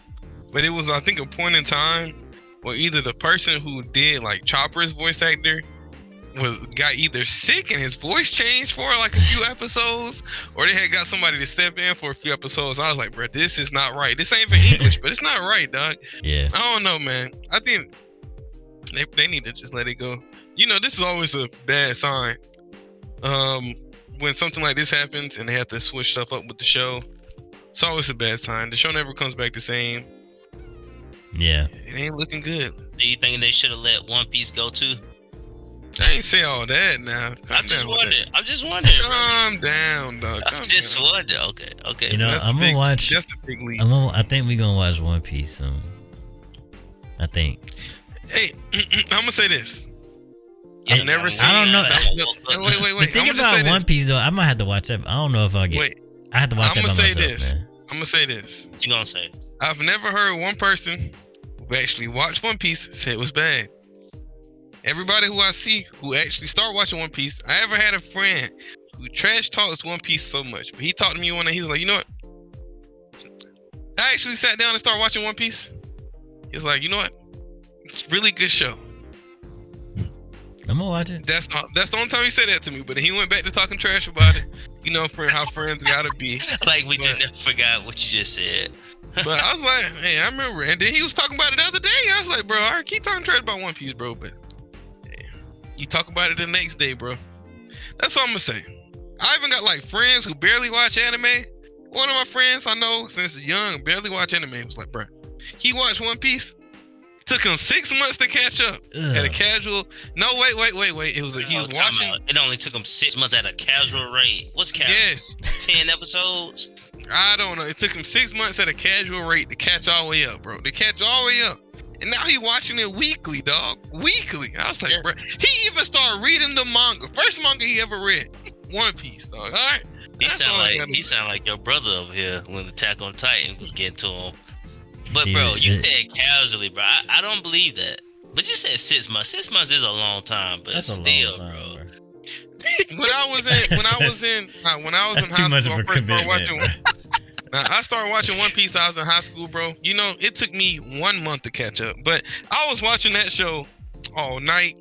but it was, I think, a point in time where either the person who did like Chopper's voice actor was got either sick and his voice changed for like a few episodes, or they had got somebody to step in for a few episodes. I was like, bro, this is not right. This ain't for English, but it's not right, dog. yeah. I don't know, man. I think they, they need to just let it go. You know, this is always a bad sign. Um, when something like this happens and they have to switch stuff up with the show, it's always a bad sign. The show never comes back the same. Yeah. It ain't looking good. Do you think they should have let One Piece go too? I ain't say all that now. Calm I'm just down with wondering. I'm just wondering. that. Calm down, dog. I'm just down. wondering. Okay, okay. You know, That's I'm gonna big- watch That's the big league. I'm gonna, I think we're gonna watch One Piece soon. I think. Hey, I'm gonna say this. Yeah, I've never I seen- I don't know. No, no, wait, wait, wait. thing I'm gonna about One this. Piece though, I might have to watch that. I don't know if I'll get. Wait, I have to watch I'ma say myself, this. man. I'm gonna say this. What you gonna say? I've never heard one person who actually watched One Piece say it was bad. Everybody who I see who actually start watching One Piece, I ever had a friend who trash talks One Piece so much, but he talked to me one day. He was like, "You know what? I actually sat down and started watching One Piece." He's like, "You know what? It's a really good show." I'm gonna watch it. That's not, that's the only time he said that to me. But he went back to talking trash about it. You know, for how friends gotta be. Like we But- didn't forgot what you just said. But I was like, hey, I remember. And then he was talking about it the other day. I was like, bro, I keep talking trash about One Piece, bro. But yeah, you talk about it the next day, bro. That's all I'm gonna say. I even got like friends who barely watch anime. One of my friends I know since young barely watch anime was like, bro, he watched One Piece. Took him six months to catch up at a casual. No, wait, wait, wait, wait. It was a, he was watching. It only took him six months at a casual rate. What's casual? Yes, Ten episodes. I don't know. It took him six months at a casual rate to catch all the way up, bro. To catch all the way up. And now he watching it weekly, dog. Weekly. I was like, Yeah. bro. He even started reading the manga. First manga he ever read. One Piece, dog. All right. He That's sound like he sound like your brother over here when Attack on Titan was getting to him. But bro, you said casually, bro. I, I don't believe that. But you said six months. Six months is a long time, but That's still, time, bro. bro. When I was in, when I was in, uh, when I was That's in high school, of I a first started watching. Now, I started watching One Piece. I was in high school, bro. You know, it took me one month to catch up, but I was watching that show all night.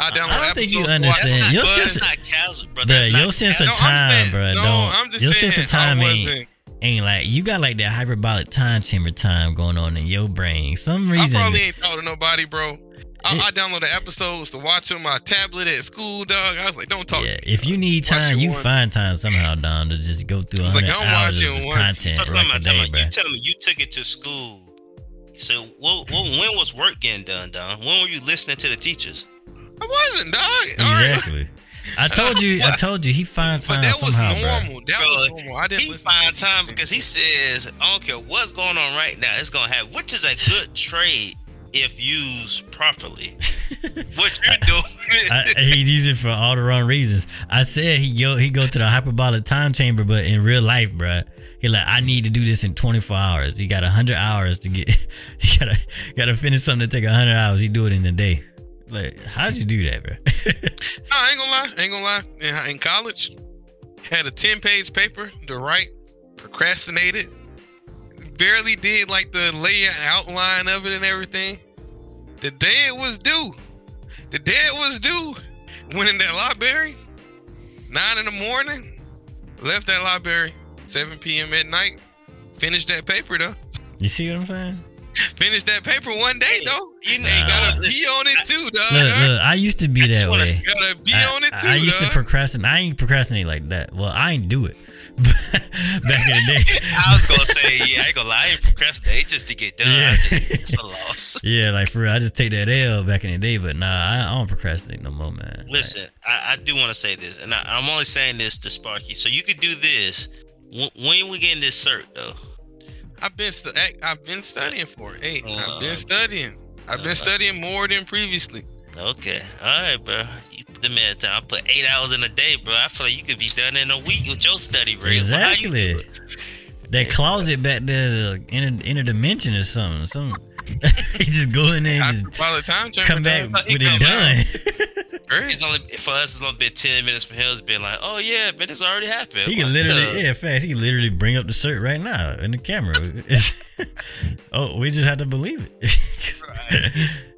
I I downloaded don't think you understand. not, Your bro, sense- that's not casual, bro. That's not your sense of time, saying- bro. No, don't. I'm just your saying. sense of time ain't, wasn't. ain't like you got like that hyperbolic time chamber time going on in your brain. Some reason I probably ain't talking to nobody, bro. I, It- I downloaded episodes to watch on my tablet at school, dog. I was like, don't talk yeah, to me. if you need time, it you find time somehow, Don, to just go through a like, hundred I'm hours of watching one- content So like tell me, a tell day, me, bro. you telling me you took it to school. So what, what, when was work getting done, Don? When were you listening to the teachers? I wasn't, dog. All right. Exactly. I told you, I told you, he finds But time that was somehow, bro. normal. That was normal. I didn't He listen to find time because he says, I don't care what's going on right now, it's gonna happen, which is a good trade if used properly. what you're doing I, he used it for all the wrong reasons. I said he go he go to the hyperbolic time chamber, but in real life, bruh, he like I need to do this in 24 hours. He got 100 hours to get. He gotta gotta finish something to take 100 hours. He do it in a day. Like how'd you do that, bro? No, I ain't gonna lie. I ain't gonna lie. In, in college, had a 10 page paper to write, procrastinated, barely did like the layout outline of it and everything. The day it was due, the day it was due, went in that library, 9 in the morning, left that library, 7 p.m. at night, finished that paper though. you see what I'm saying? Finished that paper one day though. You know, Hey, gotta uh, be on it too, dog. Look, look, I used to be I that wanna way. Gotta be I, on it too, I used dog. to procrastinate. I ain't procrastinate like that. Well, I ain't do it back in the day. I was gonna say, yeah, I ain't gonna lie, I ain't procrastinate just to get done. Yeah. Just, it's a loss. Yeah, like for real, I just take that L back in the day, but nah, I, I don't procrastinate no more, man. Listen, I, I do want to say this, and I, I'm only saying this to Sparky. So you could do this. Wh- When we getting this cert though? I've been stu- I've been studying for it. Hey, I've Uh, been studying. I've been studying more than previously. Okay, all right, bro. You put them at time. I put eight hours in a day, bro. I feel like you could be done in a week with your study rate. Well, how you Exactly. That closet back there, is a inner inner dimension or something. Some he just go in there and After, just by the time chamber come back done, he with it done. It's only for us. It's only been ten minutes for him. It's been like, oh yeah, man, this already happened. he can What literally, the- yeah, fast. He can literally bring up the shirt right now in the camera. Oh, we just have to believe it.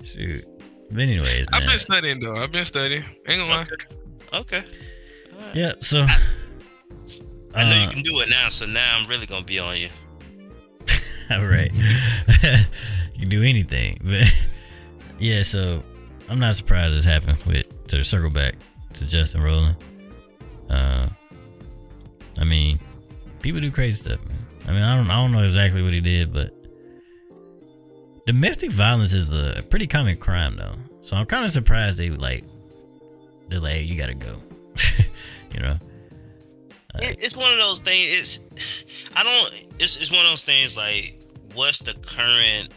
Shoot. But anyways, I've man. been studying though. I've been studying. Ain't gonna lie. Okay. All right. Yeah. So. I know you uh, can do it now, so now I'm really gonna be on you. All right. You can do anything. But yeah, so I'm not surprised this happened with to circle back to Justin Roiland. Uh I mean, people do crazy stuff, man. I mean, I don't I don't know exactly what he did, but domestic violence is a pretty common crime though. So I'm kind of surprised they like they're like, "Hey, you gotta go. you know? It- It's one of those things. It's I don't. It's it's one of those things like what's the current.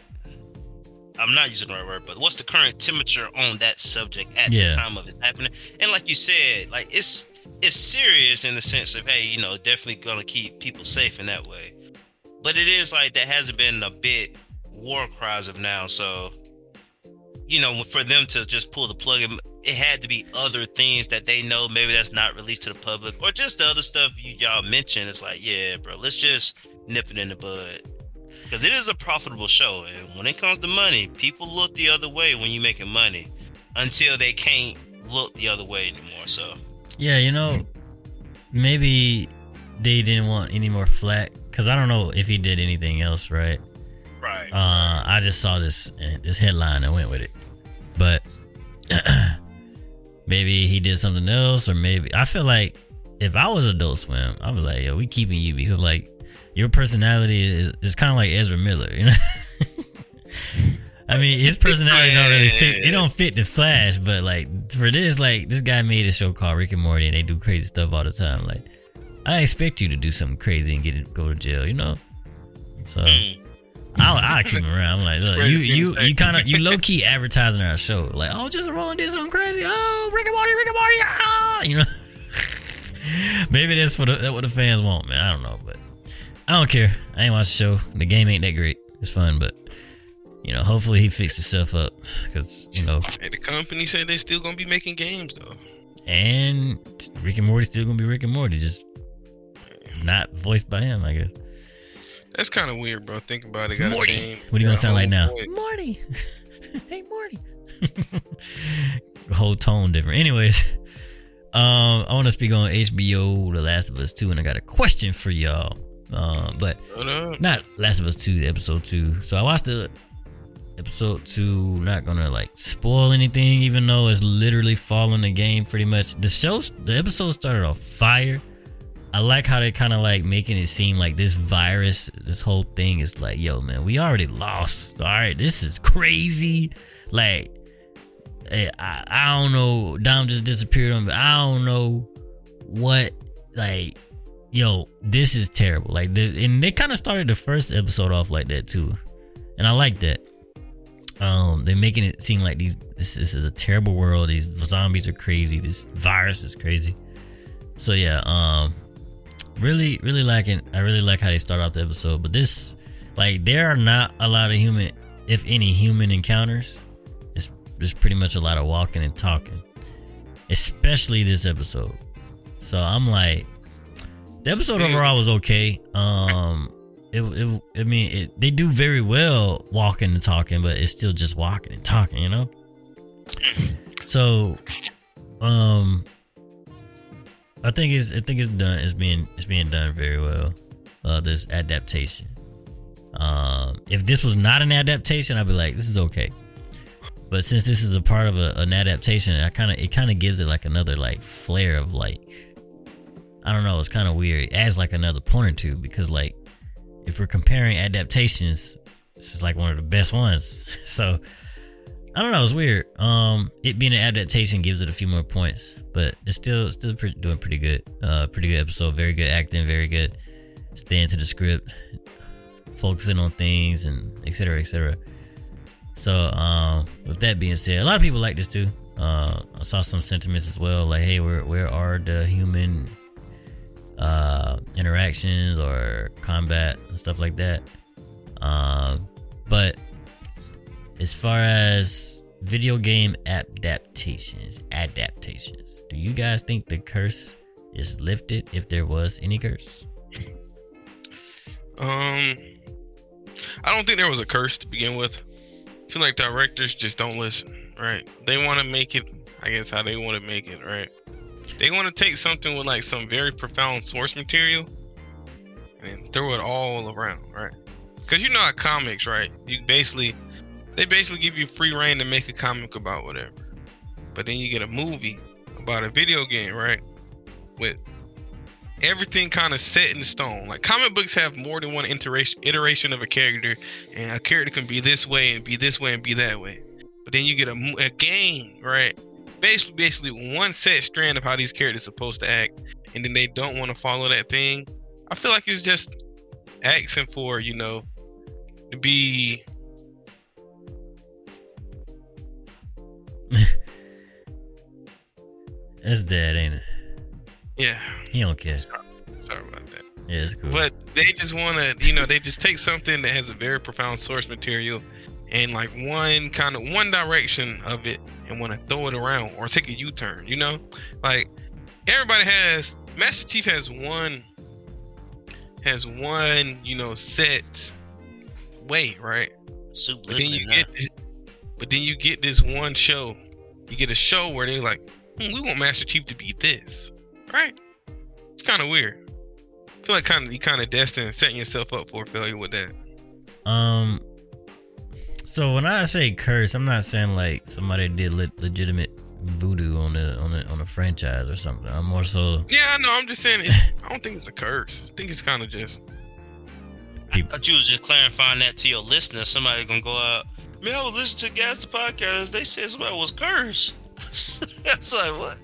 I'm not using the right word, but what's the current temperature on that subject at Yeah. the time of it happening? And like you said, like it's it's serious in the sense of hey, you know, definitely gonna keep people safe in that way. But it is like that hasn't been a bit war cries of now. So you know, for them to just pull the plug, it had to be other things that they know maybe that's not released to the public, or just the other stuff you y'all mentioned. It's like, yeah, bro, let's just nip it in the bud because it is a profitable show, and when it comes to money, people look the other way when you're making money until they can't look the other way anymore. So Yeah, you know, maybe they didn't want any more flack because I don't know if he did anything else, right? right, Uh, I just saw this this headline and went with it, but maybe he did something else, or maybe I feel like if I was Adult Swim, I was like, yo, we keeping you because like your personality is, is kind of like Ezra Miller, you know. I mean, his personality don't really fit. It don't fit the Flash, but like for this, like this guy made a show called Rick and Morty, and they do crazy stuff all the time. Like, I expect you to do something crazy and get go to jail, you know. So Mm. I'll, I'll keep him around. I'm like, look, you you you kind of you low key advertising our show, like, oh, Justin Roiland did something crazy. Oh, Rick and Morty, Rick and Morty, ah, you know. Maybe that's what the, that's what the fans want, man. I don't know, but I don't care. I ain't watch the show. The game ain't that great. It's fun, but you know, hopefully he fixed himself up because you know, Hey, the company said they're still gonna be making games though. and Rick and Morty still gonna be Rick and Morty, just not voiced by him, I guess. That's kind of weird, bro. Think about it. Gotta Morty. change. What are you gonna sound like now? voice. Morty. hey, Morty. Whole tone different. Anyways, um, I want to speak on HBO, The Last of Us Two, and I got a question for y'all. Uh, but not Last of Us Two, episode two. So I watched the episode two. Not gonna like spoil anything, even though it's literally following the game pretty much. The show, the episode started off fire. I like how they're kind of like making it seem like this virus, this whole thing is like, yo, man, we already lost. All right, this is crazy. Like, I, I don't know. Dom just disappeared on me. I don't know what like yo, this is terrible. Like the, and they kind of started the first episode off like that too. And I like that. Um, they're making it seem like these this, this is a terrible world. These zombies are crazy. This virus is crazy. So yeah, um, really, really liking. I really like how they start off the episode. But this, like, there are not a lot of human, if any, human encounters. It's it's pretty much a lot of walking and talking, especially this episode. So I'm like, the episode overall was okay. Um, it, it I mean, it, they do very well walking and talking, but it's still just walking and talking, you know. So, um, I think it's I think it's done. It's being it's being done very well. Uh, this adaptation. Um, if this was not an adaptation, I'd be like, this is okay. But since this is a part of a, an adaptation, I kind of it kind of gives it like another like flair of like, I don't know, it's kind of weird. It adds like another point or two because like, if we're comparing adaptations, this is like one of the best ones. So I don't know. It's weird. Um, it being an adaptation gives it a few more points, but it's still still doing pretty good. Uh, pretty good episode. Very good acting. Very good. Staying to the script, focusing on things, and etc. etc. So, um, with that being said, a lot of people like this too. Uh, I saw some sentiments as well, like, "Hey, where where are the human uh interactions or combat and stuff like that?" Um, but as far as video game adaptations, adaptations, do you guys think the curse is lifted if there was any curse? Um, I don't think there was a curse to begin with. I feel like directors just don't listen, right? They want to make it, I guess, how they want to make it, right? They want to take something with like some very profound source material and throw it all around, right? Because you know how comics, right? You basically, they basically give you free reign to make a comic about whatever. But then you get a movie about a video game, right? With everything kind of set in stone. Like comic books have more than one iteration iteration of a character, and a character can be this way and be this way and be that way. But then you get a, a game, right? Basically, basically one set strand of how these characters are supposed to act, and then they don't want to follow that thing. I feel like it's just asking for you know to be That's dead, ain't it? yeah. He don't care. Sorry about that. Yeah, it's cool. But they just want to, you know, they just take something that has a very profound source material and like one kind of one direction of it and want to throw it around or take a U-turn, you know? Like everybody has Master Chief has one has one, you know, set way, right? Soup But then you listening get this, but then you get this one show. You get a show where they're like, hmm, we want Master Chief to be this, right? It's kind of weird. I feel like kind of you kind of destined setting yourself up for failure with that. Um. So when I say curse, I'm not saying like somebody did le- legitimate voodoo on the on the on a franchise or something. I'm more so Yeah, I know. I'm just saying. It's, I don't think it's a curse. I think it's kind of just. I thought you was just clarifying that to your listeners. Somebody gonna go out. Man, I was listening to Gas the podcast. They said somebody was cursed. That's like what?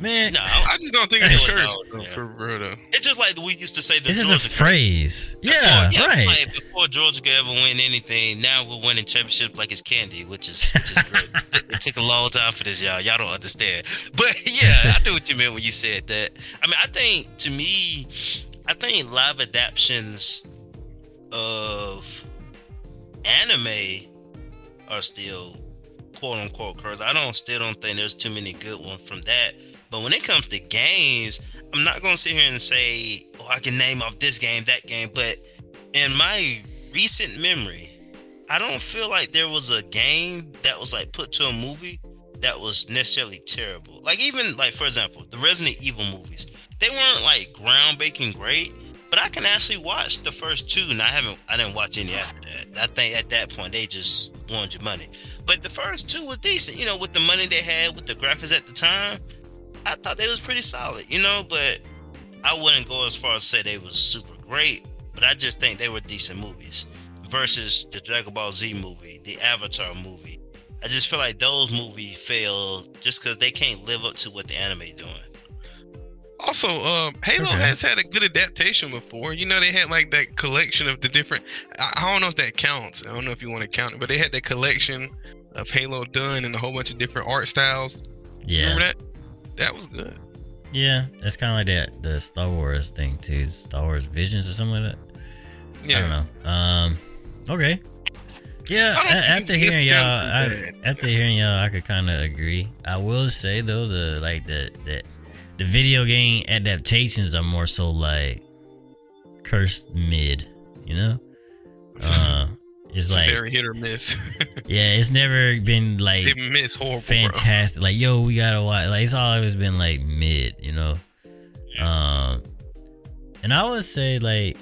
Man. No, I just don't think it's a I know, curse for real though. it's just like we used to say. The This is a Georgia phrase. Before- Yeah, right. Like before Georgia could ever win anything, now we're winning championships like it's candy, which is, which is great. it, it took a long time for this, y'all. Y'all don't understand. But yeah, I knew what you meant when you said that. I mean, I think to me, I think live adaptions of anime are still quote unquote cursed. I don't still don't think there's too many good ones from that. But when it comes to games, I'm not gonna sit here and say, oh, I can name off this game, that game. But in my recent memory, I don't feel like there was a game that was like put to a movie that was necessarily terrible. Like even like for example, the Resident Evil movies, they weren't like groundbreaking great, but I can actually watch the first two, and I haven't, I didn't watch any after that. I think at that point they just wanted your money. But the first two was decent, you know, with the money they had, with the graphics at the time. I thought they was pretty solid, you know, but I wouldn't go as far as say they was super great, but I just think they were decent movies. Versus the Dragon Ball Z movie, the Avatar movie, I just feel like those movies fail just because they can't live up to what the anime doing. Also, uh, Halo Okay. has had a good adaptation before. You know, they had like that collection of the different. I, I don't know if that counts. I don't know if you want to count it, but they had that collection of Halo done in a whole bunch of different art styles. Yeah. Remember that? That was good. Yeah, that's kind of like that the Star Wars thing too, Star Wars Visions or something like that. Yeah. I don't know. Um, okay. Yeah, I don't a- think after hearing y'all, I, after hearing y'all, I could kind of agree. I will say though, the like the the the video game adaptations are more so like cursed mid. You know, uh, it's It's like very hit or miss. yeah, it's never been like they miss horrible, bro. fantastic. Like, yo, we gotta watch. Like, it's always been like mid, you know. Um, and I would say like,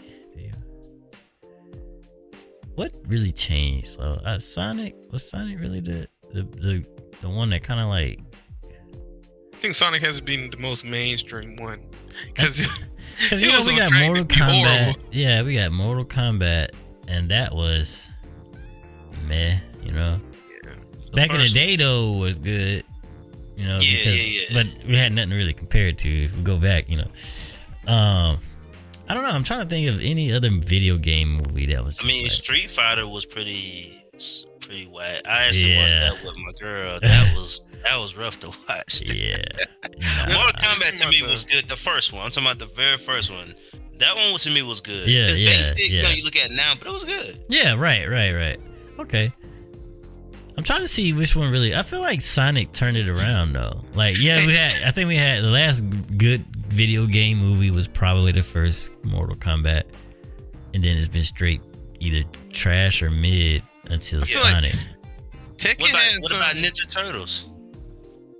what really changed? So, uh, Sonic was Sonic really the the the, the one that kind of like I think Sonic has been the most mainstream one because because you know we got Mortal Kombat. Yeah, we got Mortal Kombat, and that was meh, you know. Back in the day, though, was good. You know, Yeah, because, yeah, yeah. but we had nothing to really compare it to. If we go back, you know, um, I don't know. I'm trying to think of any other video game movie that was. I mean, like- Street Fighter was pretty, pretty whack. I actually watched that with my girl. That was that was rough to watch. yeah, Mortal Nah. Kombat to me was good. The first one. I'm talking about the very first one. That one to me was good. Yeah, it's yeah, basic. You know, you look at it now, but it was good. yeah, right, right, right. Okay. I'm trying to see which one really. I feel like Sonic turned it around though. Like, yeah, we had. I think we had the last good video game movie was probably the first Mortal Kombat, and then it's been straight either trash or mid until I feel like Sonic. Tekken What about had what some. about Ninja Turtles?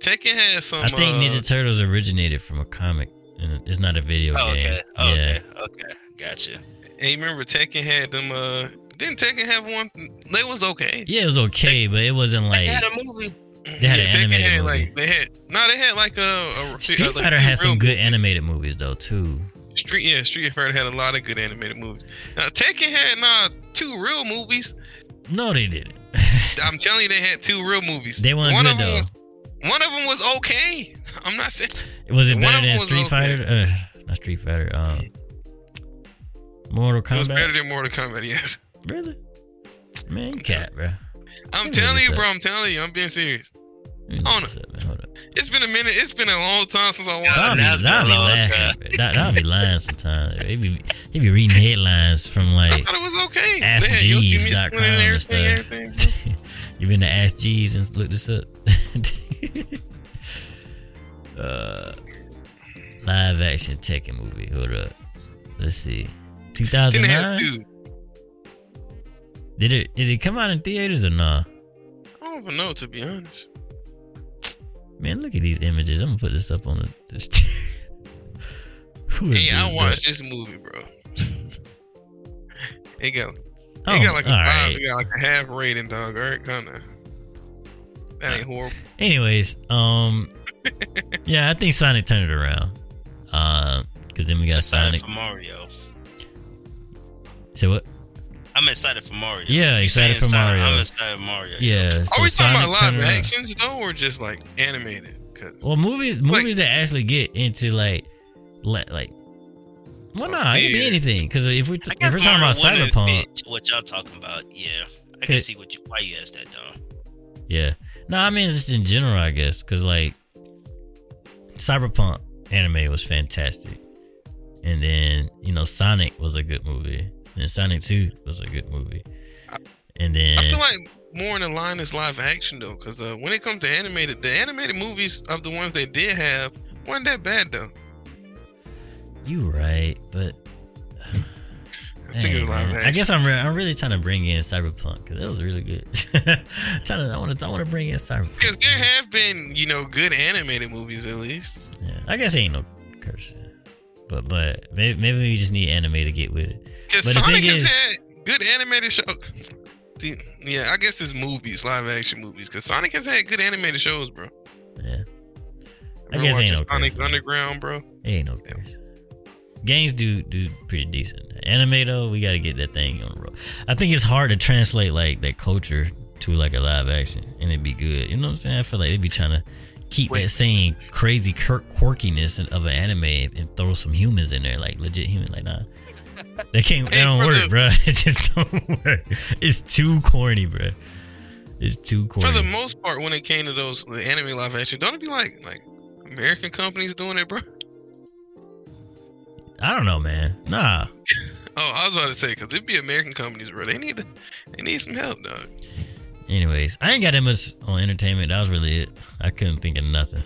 Tekken had some. I think uh, Ninja Turtles originated from a comic, and it's not a video Oh, game. okay. Oh, yeah, okay. Okay. Gotcha. Hey, remember Tekken had them? Uh, didn't Tekken have one? They was okay. yeah, it was okay, but it wasn't like they had a movie. They had yeah, an Tekken animated had movie. like they had no, they had like a, a Street like Fighter two has some real good movies. animated movies though too. Street yeah, Street Fighter had a lot of good animated movies. Now Tekken had nah two real movies. No, they didn't. I'm telling you, they had two real movies. they weren't one good of them though. Was, one of them was okay. I'm not saying Was it one better of them than was Street okay. Fighter? Uh, not Street Fighter. Um, Mortal Kombat. it was better than Mortal Kombat. Yes, really? Man, cat, bro. I'm telling you, bro. I'm telling you, I'm being serious. Let me look no. this up. Hold up. It's been a minute. It's been a long time since I watched. Yeah, I'll be, laughing. That, I'll be lying sometimes. He be, he be reading headlines from like. I thought it was okay. They had Yoshi AskJeeves.com and and stuff. everything. you been to Ask Jeeves and look this up. uh, live action Tekken movie. Hold up. Let's see. Then 2009. Two. Did it did it come out in theaters or not? I don't even know to be honest. Man, look at these images. I'm gonna put this up on the. This Who is Hey, I this, watched this movie, bro. it got Oh, it got like a five, right. it got like a half rating, dog. All right, kind of. That ain't horrible. Anyways, um, yeah, I think Sonic turned it around. Um, because then we got Excited Sonic. for Mario. Say what? I'm excited for Mario. Yeah, You excited saying for Mario. I'm excited for Mario. Yeah. Are so we talking about live actions though, or just like animated? Cause Well, movies, Like- movies that actually get into like, like, like well, nah, it could be anything. Because if we I if we're talking about Cyberpunk, what y'all talking about. Yeah, I can see what you why you asked that though. yeah. No, I mean just in general, I guess, because like Cyberpunk anime was fantastic, and then you know Sonic was a good movie, and Sonic Two was a good movie, and then I feel like more in the line is live action though, because uh, when it comes to animated, the animated movies of the ones they did have weren't that bad though. you right, but. I think it's Dang, live I guess I'm re- I'm really trying to bring in Cyberpunk because that was really good. trying to I want to I want to bring in Cyberpunk. Because there have been, you know, good animated movies at least. Yeah, I guess ain't no curse, but but maybe maybe we just need anime to get with it. Because Sonic has is- had good animated shows. Yeah, I guess it's movies, live action movies. Because Sonic has had good animated shows, bro. Yeah, I guess ain't no Sonic. Underground, bro. It ain't no curse. Games do do pretty decent. Anime though, we got to get that thing on the road. I think it's hard to translate like that culture to like a live action, and it'd be good. You know what I'm saying? I feel like they'd be trying to keep Wait. that same crazy quirk- quirkiness of an anime and throw some humans in there, like legit human. Like nah, they can't. They don't work, bro. It just don't work. It's too corny, bro. It's too corny. For the most part, when it came to those the anime live action, don't it be like like American companies doing it, bro? I don't know, man. Nah. Oh, I was about to say because it'd be American companies, bro. They need to, they need some help, dog. Anyways, I ain't got that much on entertainment. That was really it. I couldn't think of nothing.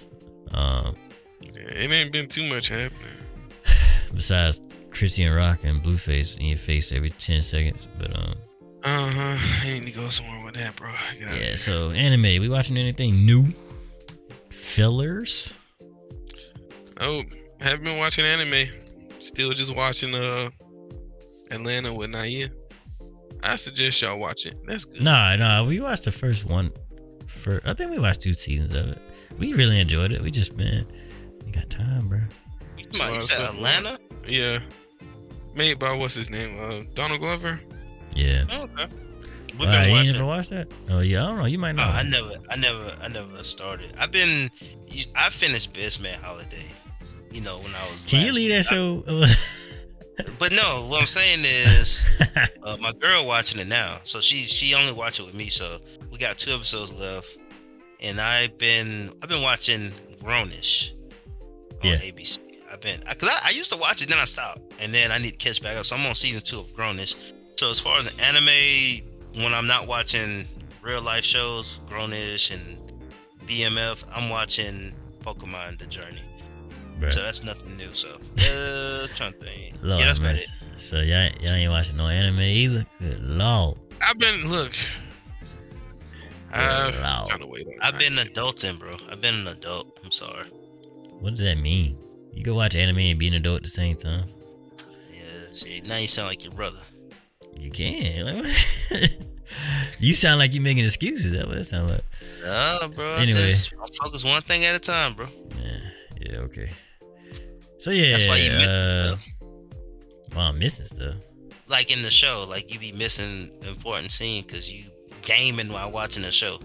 Um, Yeah, it ain't been too much happening. besides Chrisean Rock and Blueface in your face every ten seconds. But um, Uh huh. I need to go somewhere with that, bro. Get out yeah. So anime. We watching anything new? Fillers? Oh, haven't been watching anime. Still just watching uh Atlanta with Naya. I suggest y'all watch it. That's good. Nah, nah. We watched the first one. For I think we watched two seasons of it. We really enjoyed it. We just man, we got time, bro. You talking about- Atlanta? Yeah. Made by what's his name? Uh, Donald Glover. Yeah. Oh, okay. We've Uh, been you never watched that? Oh yeah. I don't know. You might Oh, know. I never, I never, I never started. I've been, I finished Best Man Holiday. You know when I was. Can you last leave that show? I- but no, what I'm saying is, uh, my girl watching it now, so she she only watch it with me. So we got two episodes left, and I've been I've been watching Grownish on Yeah. ABC. I've been because I, I used to watch it, then I stopped, and then I need to catch back up. So I'm on season two of Grownish. So as far as an anime, when I'm not watching real life shows, Grownish and BMF, I'm watching Pokemon: The Journey. Bruh. So that's nothing new. So uh, trying to think. Lord yeah, that's about mercy. it. So y'all, y'all ain't watching no anime either. Good lord. I've been look. I've Wow. trying to wait on. I've been adulting, bro. I've been an adult. I'm sorry. What does that mean? You go watch anime and be an adult at the same time. Yeah, see, now you sound like your brother. You can. You sound like you're making excuses. That's what it sounds like. Nah, bro. Anyway. Just focus one thing at a time, bro. Yeah. Yeah. Okay. So yeah. That's why you miss uh, stuff. Wow, I'm missing stuff. Like in the show, like you be missing important scene because you gaming while watching the show.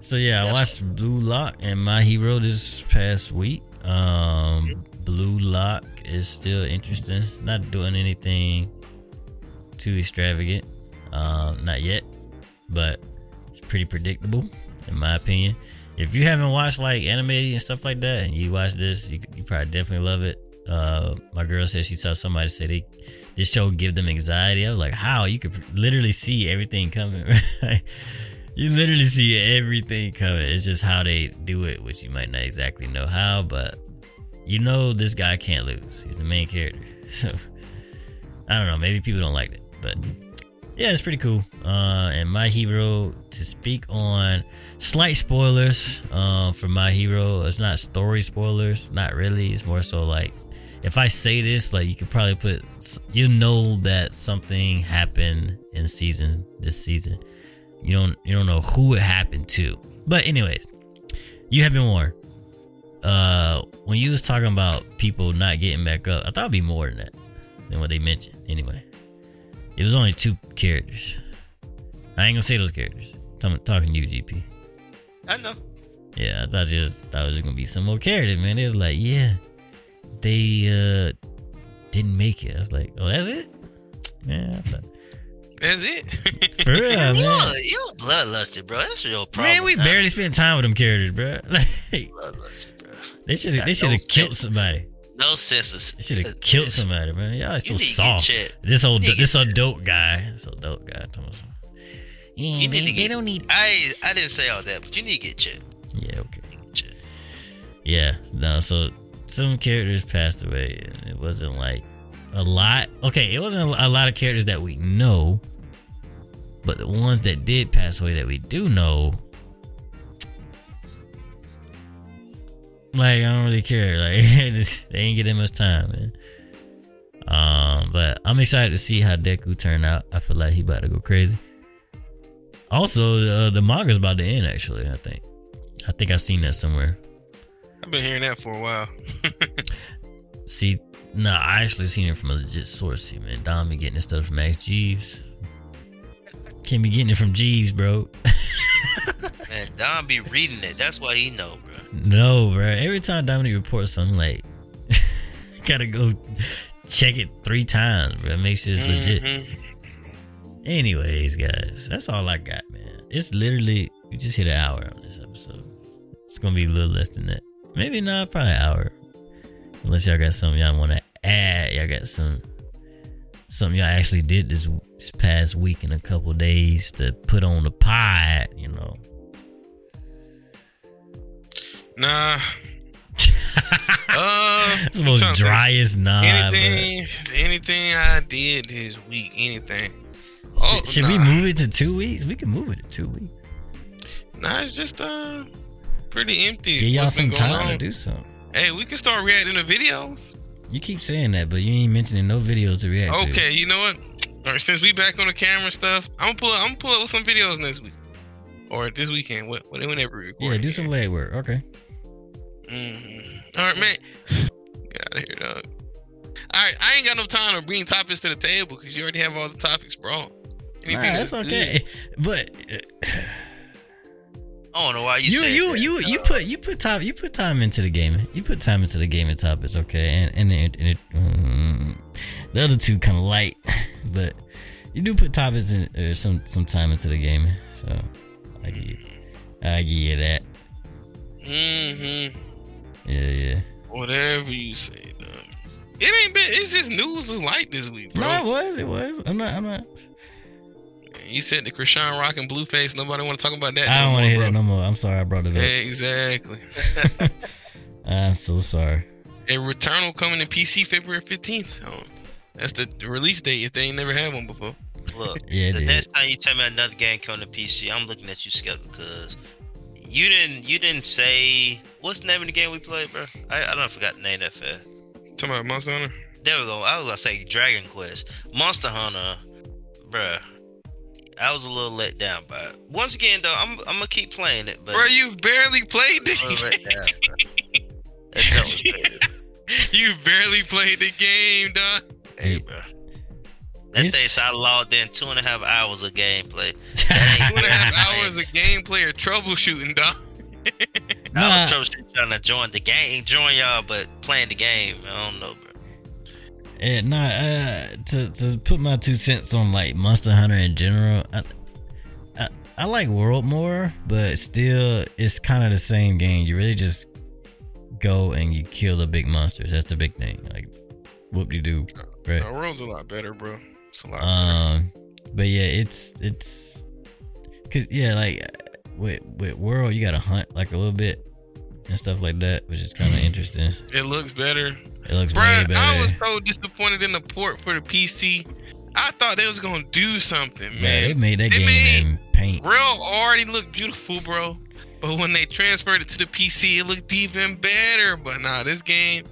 So yeah, I That's- watched Blue Lock and My Hero this past week. Um, Blue Lock is still interesting. Not doing anything too extravagant, um, not yet, but it's pretty predictable in my opinion. If you haven't watched like anime and stuff like that, and you watch this, you, you probably definitely love it. Uh, my girl said she saw somebody say they this show give them anxiety. I was like, how? You could literally see everything coming. Right? You literally see everything coming. It's just how they do it, which you might not exactly know how, but you know this guy can't lose. He's the main character. So I don't know. Maybe people don't like it, but yeah, it's pretty cool. Uh, and My Hero to speak on slight spoilers uh, for My Hero. It's not story spoilers, not really. It's more so like if I say this, like you could probably put you know that something happened in season this season. You don't you don't know who it happened to. But anyways, you have been warned. Uh, when you was talking about people not getting back up, I thought it'd be more than that than what they mentioned. Anyway, it was only two characters. I ain't gonna say those characters. I'm talking to you, GP. I know. Yeah, I thought you just thought it was gonna be some more characters, man. It was like, yeah, they uh didn't make it. I was like, oh, that's it. Yeah, I thought- That's it. for real, you man. you bloodlusted, bro. That's your problem. Man, we barely spent time with them characters, bro. Like, bloodlusted, bro. they should have they should have killed somebody. No senses. They should have uh, killed somebody, man. Y'all are so get soft. This old You this get adult guy, this adult guy. talking about some- Yeah, You need to they don't need. I I didn't say all that, but you need to get checked. Yeah, okay. You need to get checked. Yeah, no. So some characters passed away, and it wasn't like a lot. Okay, it wasn't a lot of characters that we know, but the ones that did pass away that we do know, like I don't really care. Like they ain't getting much time, man. Um, but I'm excited to see how Deku turn out. I feel like he about to go crazy. Also, uh, the manga's about to end. Actually, I think. I think I've seen that somewhere. I've been hearing that for a while. See, no, I actually seen it from a legit source. See, man, Dom be getting this stuff from Max Jeeves. Can't be getting it from Jeeves, bro. Man, Don be reading it. That's why he know, bro. no, bro. Every time Dominic reports something, like, gotta go check it three times, bro. Make sure it's legit. Mhm. Anyways, guys, that's all I got, man. It's literally we just hit an hour on this episode. It's gonna be a little less than that. Maybe not, probably an hour. Unless y'all got something y'all want to add. Y'all got some something y'all actually did this this past week in a couple days to put on the pod. You know. Nah. Uh, it's the most I'm trying to think. driest nah. anything, anything I did this week, anything. Oh, Should, should nah. we move it to two weeks? We can move it to two weeks. Nah, it's just uh pretty empty. Give y'all some time to do something. Hey, we can start reacting to videos. You keep saying that, but you ain't mentioning no videos to react to. Okay, you know what? All right, since we back on the camera stuff, I'm gonna pull up. I'm gonna pull up with some videos next week or this weekend. What, whenever we record. Yeah, do some leg work. Okay. hmm All right, man. Get out of here, dog. All right, I ain't got no time to bring topics to the table because you already have all the topics brought. Nah, that's good. okay. But uh, I don't know why you you said you that, you you put you put time you put time into the game. You put time into the gaming topics, okay? And and it, and it mm, the other two kind of light, but you do put topics in or some some time into the game. So I give you, I give you that. Mm-hmm. Yeah, yeah. Whatever you say, dog. It ain't been. It's just news is light this week, bro. No, it was. It was. I'm not. I'm not. You said the Chrisean Rock and Blueface. Nobody want to talk about that. I no don't want to hear bro. that no more. I'm sorry. I brought it up. Exactly. I'm so sorry. A Returnal coming to PC February 15th. Oh, that's the, the release date if they ain't never had one before. Look, Yeah, the next time you tell me another game coming to PC, I'm looking at you skeptical because you didn't you didn't say what's the name of the game we played, bro? I, I don't forgot the name that fast. Talking about Monster Hunter. There we go. I was gonna say Dragon Quest, Monster Hunter, bruh. I was a little let down by it. Once again, though, I'm I'm gonna keep playing it, but Bro, you've barely played I'm a little let the down, bruh. That joint was crazy. You barely played the game, dog. Hey, bro. That It's- thing said I logged in two and a half hours of gameplay. Two and a half hours of gameplay or troubleshooting, dog. I Nah. was troubleshooting trying to join the game, join y'all, but playing the game, I don't know, bro. Yeah, nah, uh, to to put my two cents on like Monster Hunter in general, I, I, I like World more, but still, it's kind of the same game. You really just go and you kill the big monsters. That's the big thing. Like, whoop de doo, right? The world's a lot better, bro. It's a lot better. Um, but yeah, it's it's cause yeah, like with with World, you gotta hunt like a little bit and stuff like that, which is kind of interesting. It looks better. It looks way better. I was so disappointed in the port for the PC. I thought they was gonna do something, yeah, man. they made that They game made- in paint. Real already looked beautiful, bro. But when they transferred it to the PC, it looked even better. But nah, this game,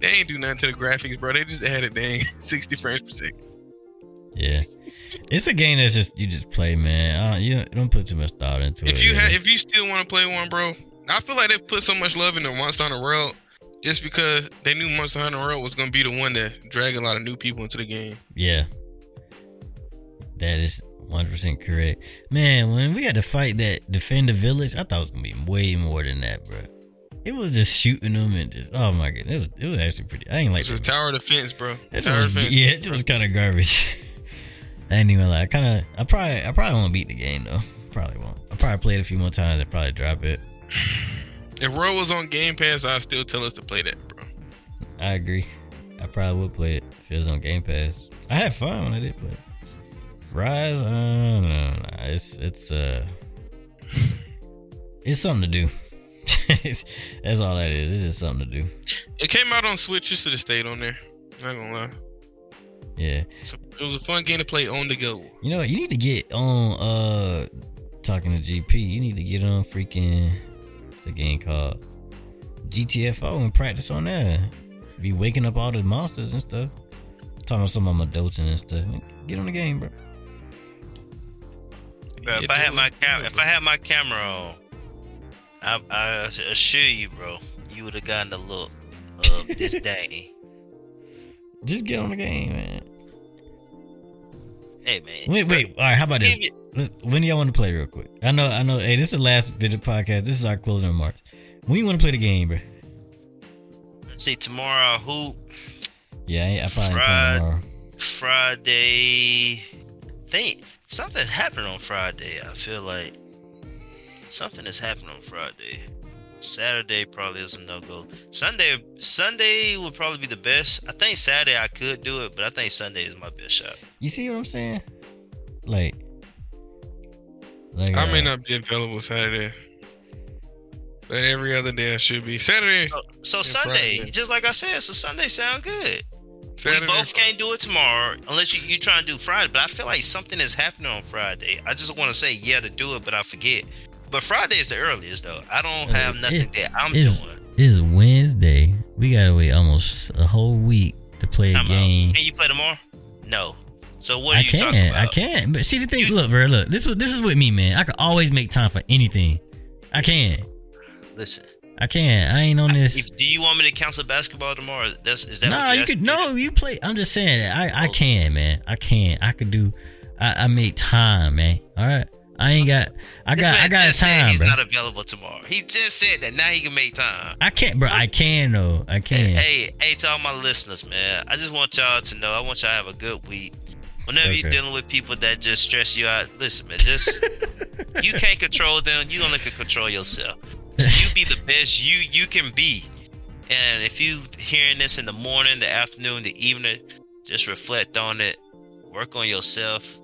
they ain't do nothing to the graphics, bro. They just added dang 60 frames per second. Yeah, it's a game that's just you just play, man. Uh, you don't put too much thought into it. If you really. have, if you still want to play one, bro, I feel like they put so much love into Monster Hunter World just because they knew Monster Hunter World was gonna be the one that drag a lot of new people into the game. yeah, that is one hundred percent correct, man. When we had to fight that defend the village, I thought it was gonna be way more than that, bro. It was just shooting them and just oh my god, it was it was actually pretty. I ain't like it. It's a tower defense, bro. It Tower was, defense. yeah, it was kind of garbage. I ain't even like. Kind of. I probably. I probably won't beat the game though. Probably won't. I probably play it a few more times and probably drop it. If World was on Game Pass, I'd still tell us to play that, bro. I agree. I probably would play it if it was on Game Pass. I had fun when I did play. it. Rise, uh, no, no, no. it's it's uh, it's something to do. That's all that is. It's just something to do. It came out on Switch, just to stayed on there. Not gonna lie. Yeah. So it was a fun game to play on the go. You know what? You need to get on. Uh, talking to GP. You need to get on freaking. What's the game called? GTFO and practice on there. Be waking up all the monsters and stuff. Talking about some of my adulting and stuff. Get on the game, bro. Bro, if Yeah, I had my cam- if I had my camera on, I, I assure you, bro, you would have gotten the look of this day. Just get on the game, man. Hey man, Wait, wait. All right. How about this? When do y'all want to play real quick? I know, I know. Hey, this is the last bit of podcast. This is our closing remarks. When you want to play the game, bro? Let's see, tomorrow, who? Yeah, I, I probably Friday. Friday. Think something happened on Friday. I feel like something has happened on Friday. Saturday probably is a no go. Sunday, Sunday would probably be the best. I think Saturday I could do it, but I think Sunday is my best shot. You see what I'm saying? Like, like I may uh, not be available Saturday, but every other day I should be. Saturday, So, so Sunday, Friday. just like I said, so Sunday sound good. Saturday. we both can't do it tomorrow unless you you try and do Friday. But I feel like something is happening on Friday. I just want to say yeah to do it, but I forget. But Friday is the earliest though. I don't Yeah, have nothing it- that I'm it's- doing. It's Wednesday. We gotta wait almost a whole week to play a Time out. game. Can you play tomorrow? No. So what are I you talking can't. about? I can't. But see the thing, You- look, bro. Look, this is this is with me, man. I can always make time for anything. I can. Listen. I can't. I ain't on this. If, do you want me to cancel basketball tomorrow? That's is that? No, you could. No, you play. I'm just saying that I I Oh. can, man. I can. I could do. I I make time, man. All right. I ain't got. I This got. I got just said time, he's bro. not available tomorrow. He just said that now he can make time. I can't, bro. I can though. I Hey, can. hey, hey, to all my listeners, man. I just want y'all to know. I want y'all to have a good week. Whenever you're dealing with people that just stress you out, listen, man. Just you can't control them. You only can control yourself. So you be the best you you can be. And if you hearing this in the morning, the afternoon, the evening, just reflect on it. Work on yourself.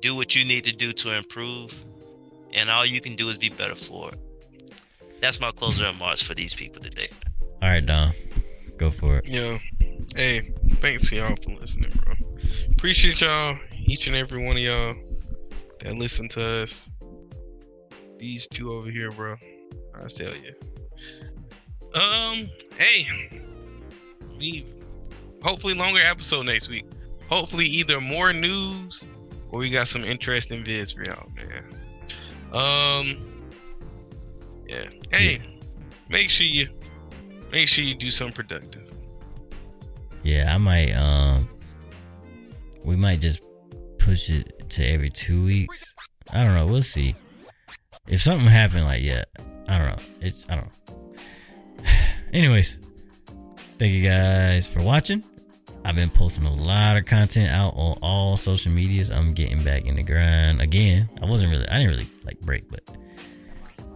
Do what you need to do to improve. And all you can do is be better for it. That's my closing remarks for these people today. All right, Don. Go for it. Yeah. Hey, thanks to y'all for listening, bro. Appreciate y'all, each and every one of y'all that listen to us. These two over here, bro. I tell you. Um, hey, we hopefully longer episode next week. Hopefully, either more news or we got some interesting vids for y'all, man. Um, yeah. Hey, make sure you make sure you do something productive. Yeah, I might. Um, we might just push it to every two weeks. I don't know. We'll see. If something happened, like yeah, I don't know. It's I don't know. Anyways, thank you guys for watching. I've been posting a lot of content out on all social medias. I'm getting back in the grind again. I wasn't really. I didn't really like break, but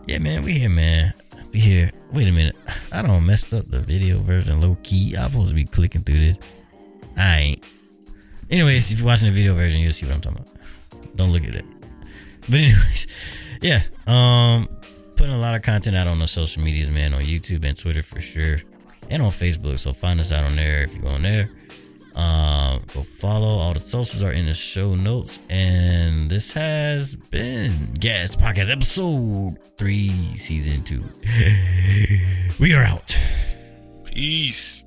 yeah, man, we here, man. We here. Wait a minute. I don't messed up the video version low key. I'm supposed to be clicking through this. I ain't. Anyways, if you're watching the video version, you'll see what I'm talking about. Don't look at it. But anyways, yeah. Um, putting a lot of content out on the social medias, man, on YouTube and Twitter for sure, and on Facebook. So find us out on there if you go on there. Um, go follow. All the socials are in the show notes. And this has been Gas Podcast episode three, season two. we are out. Peace.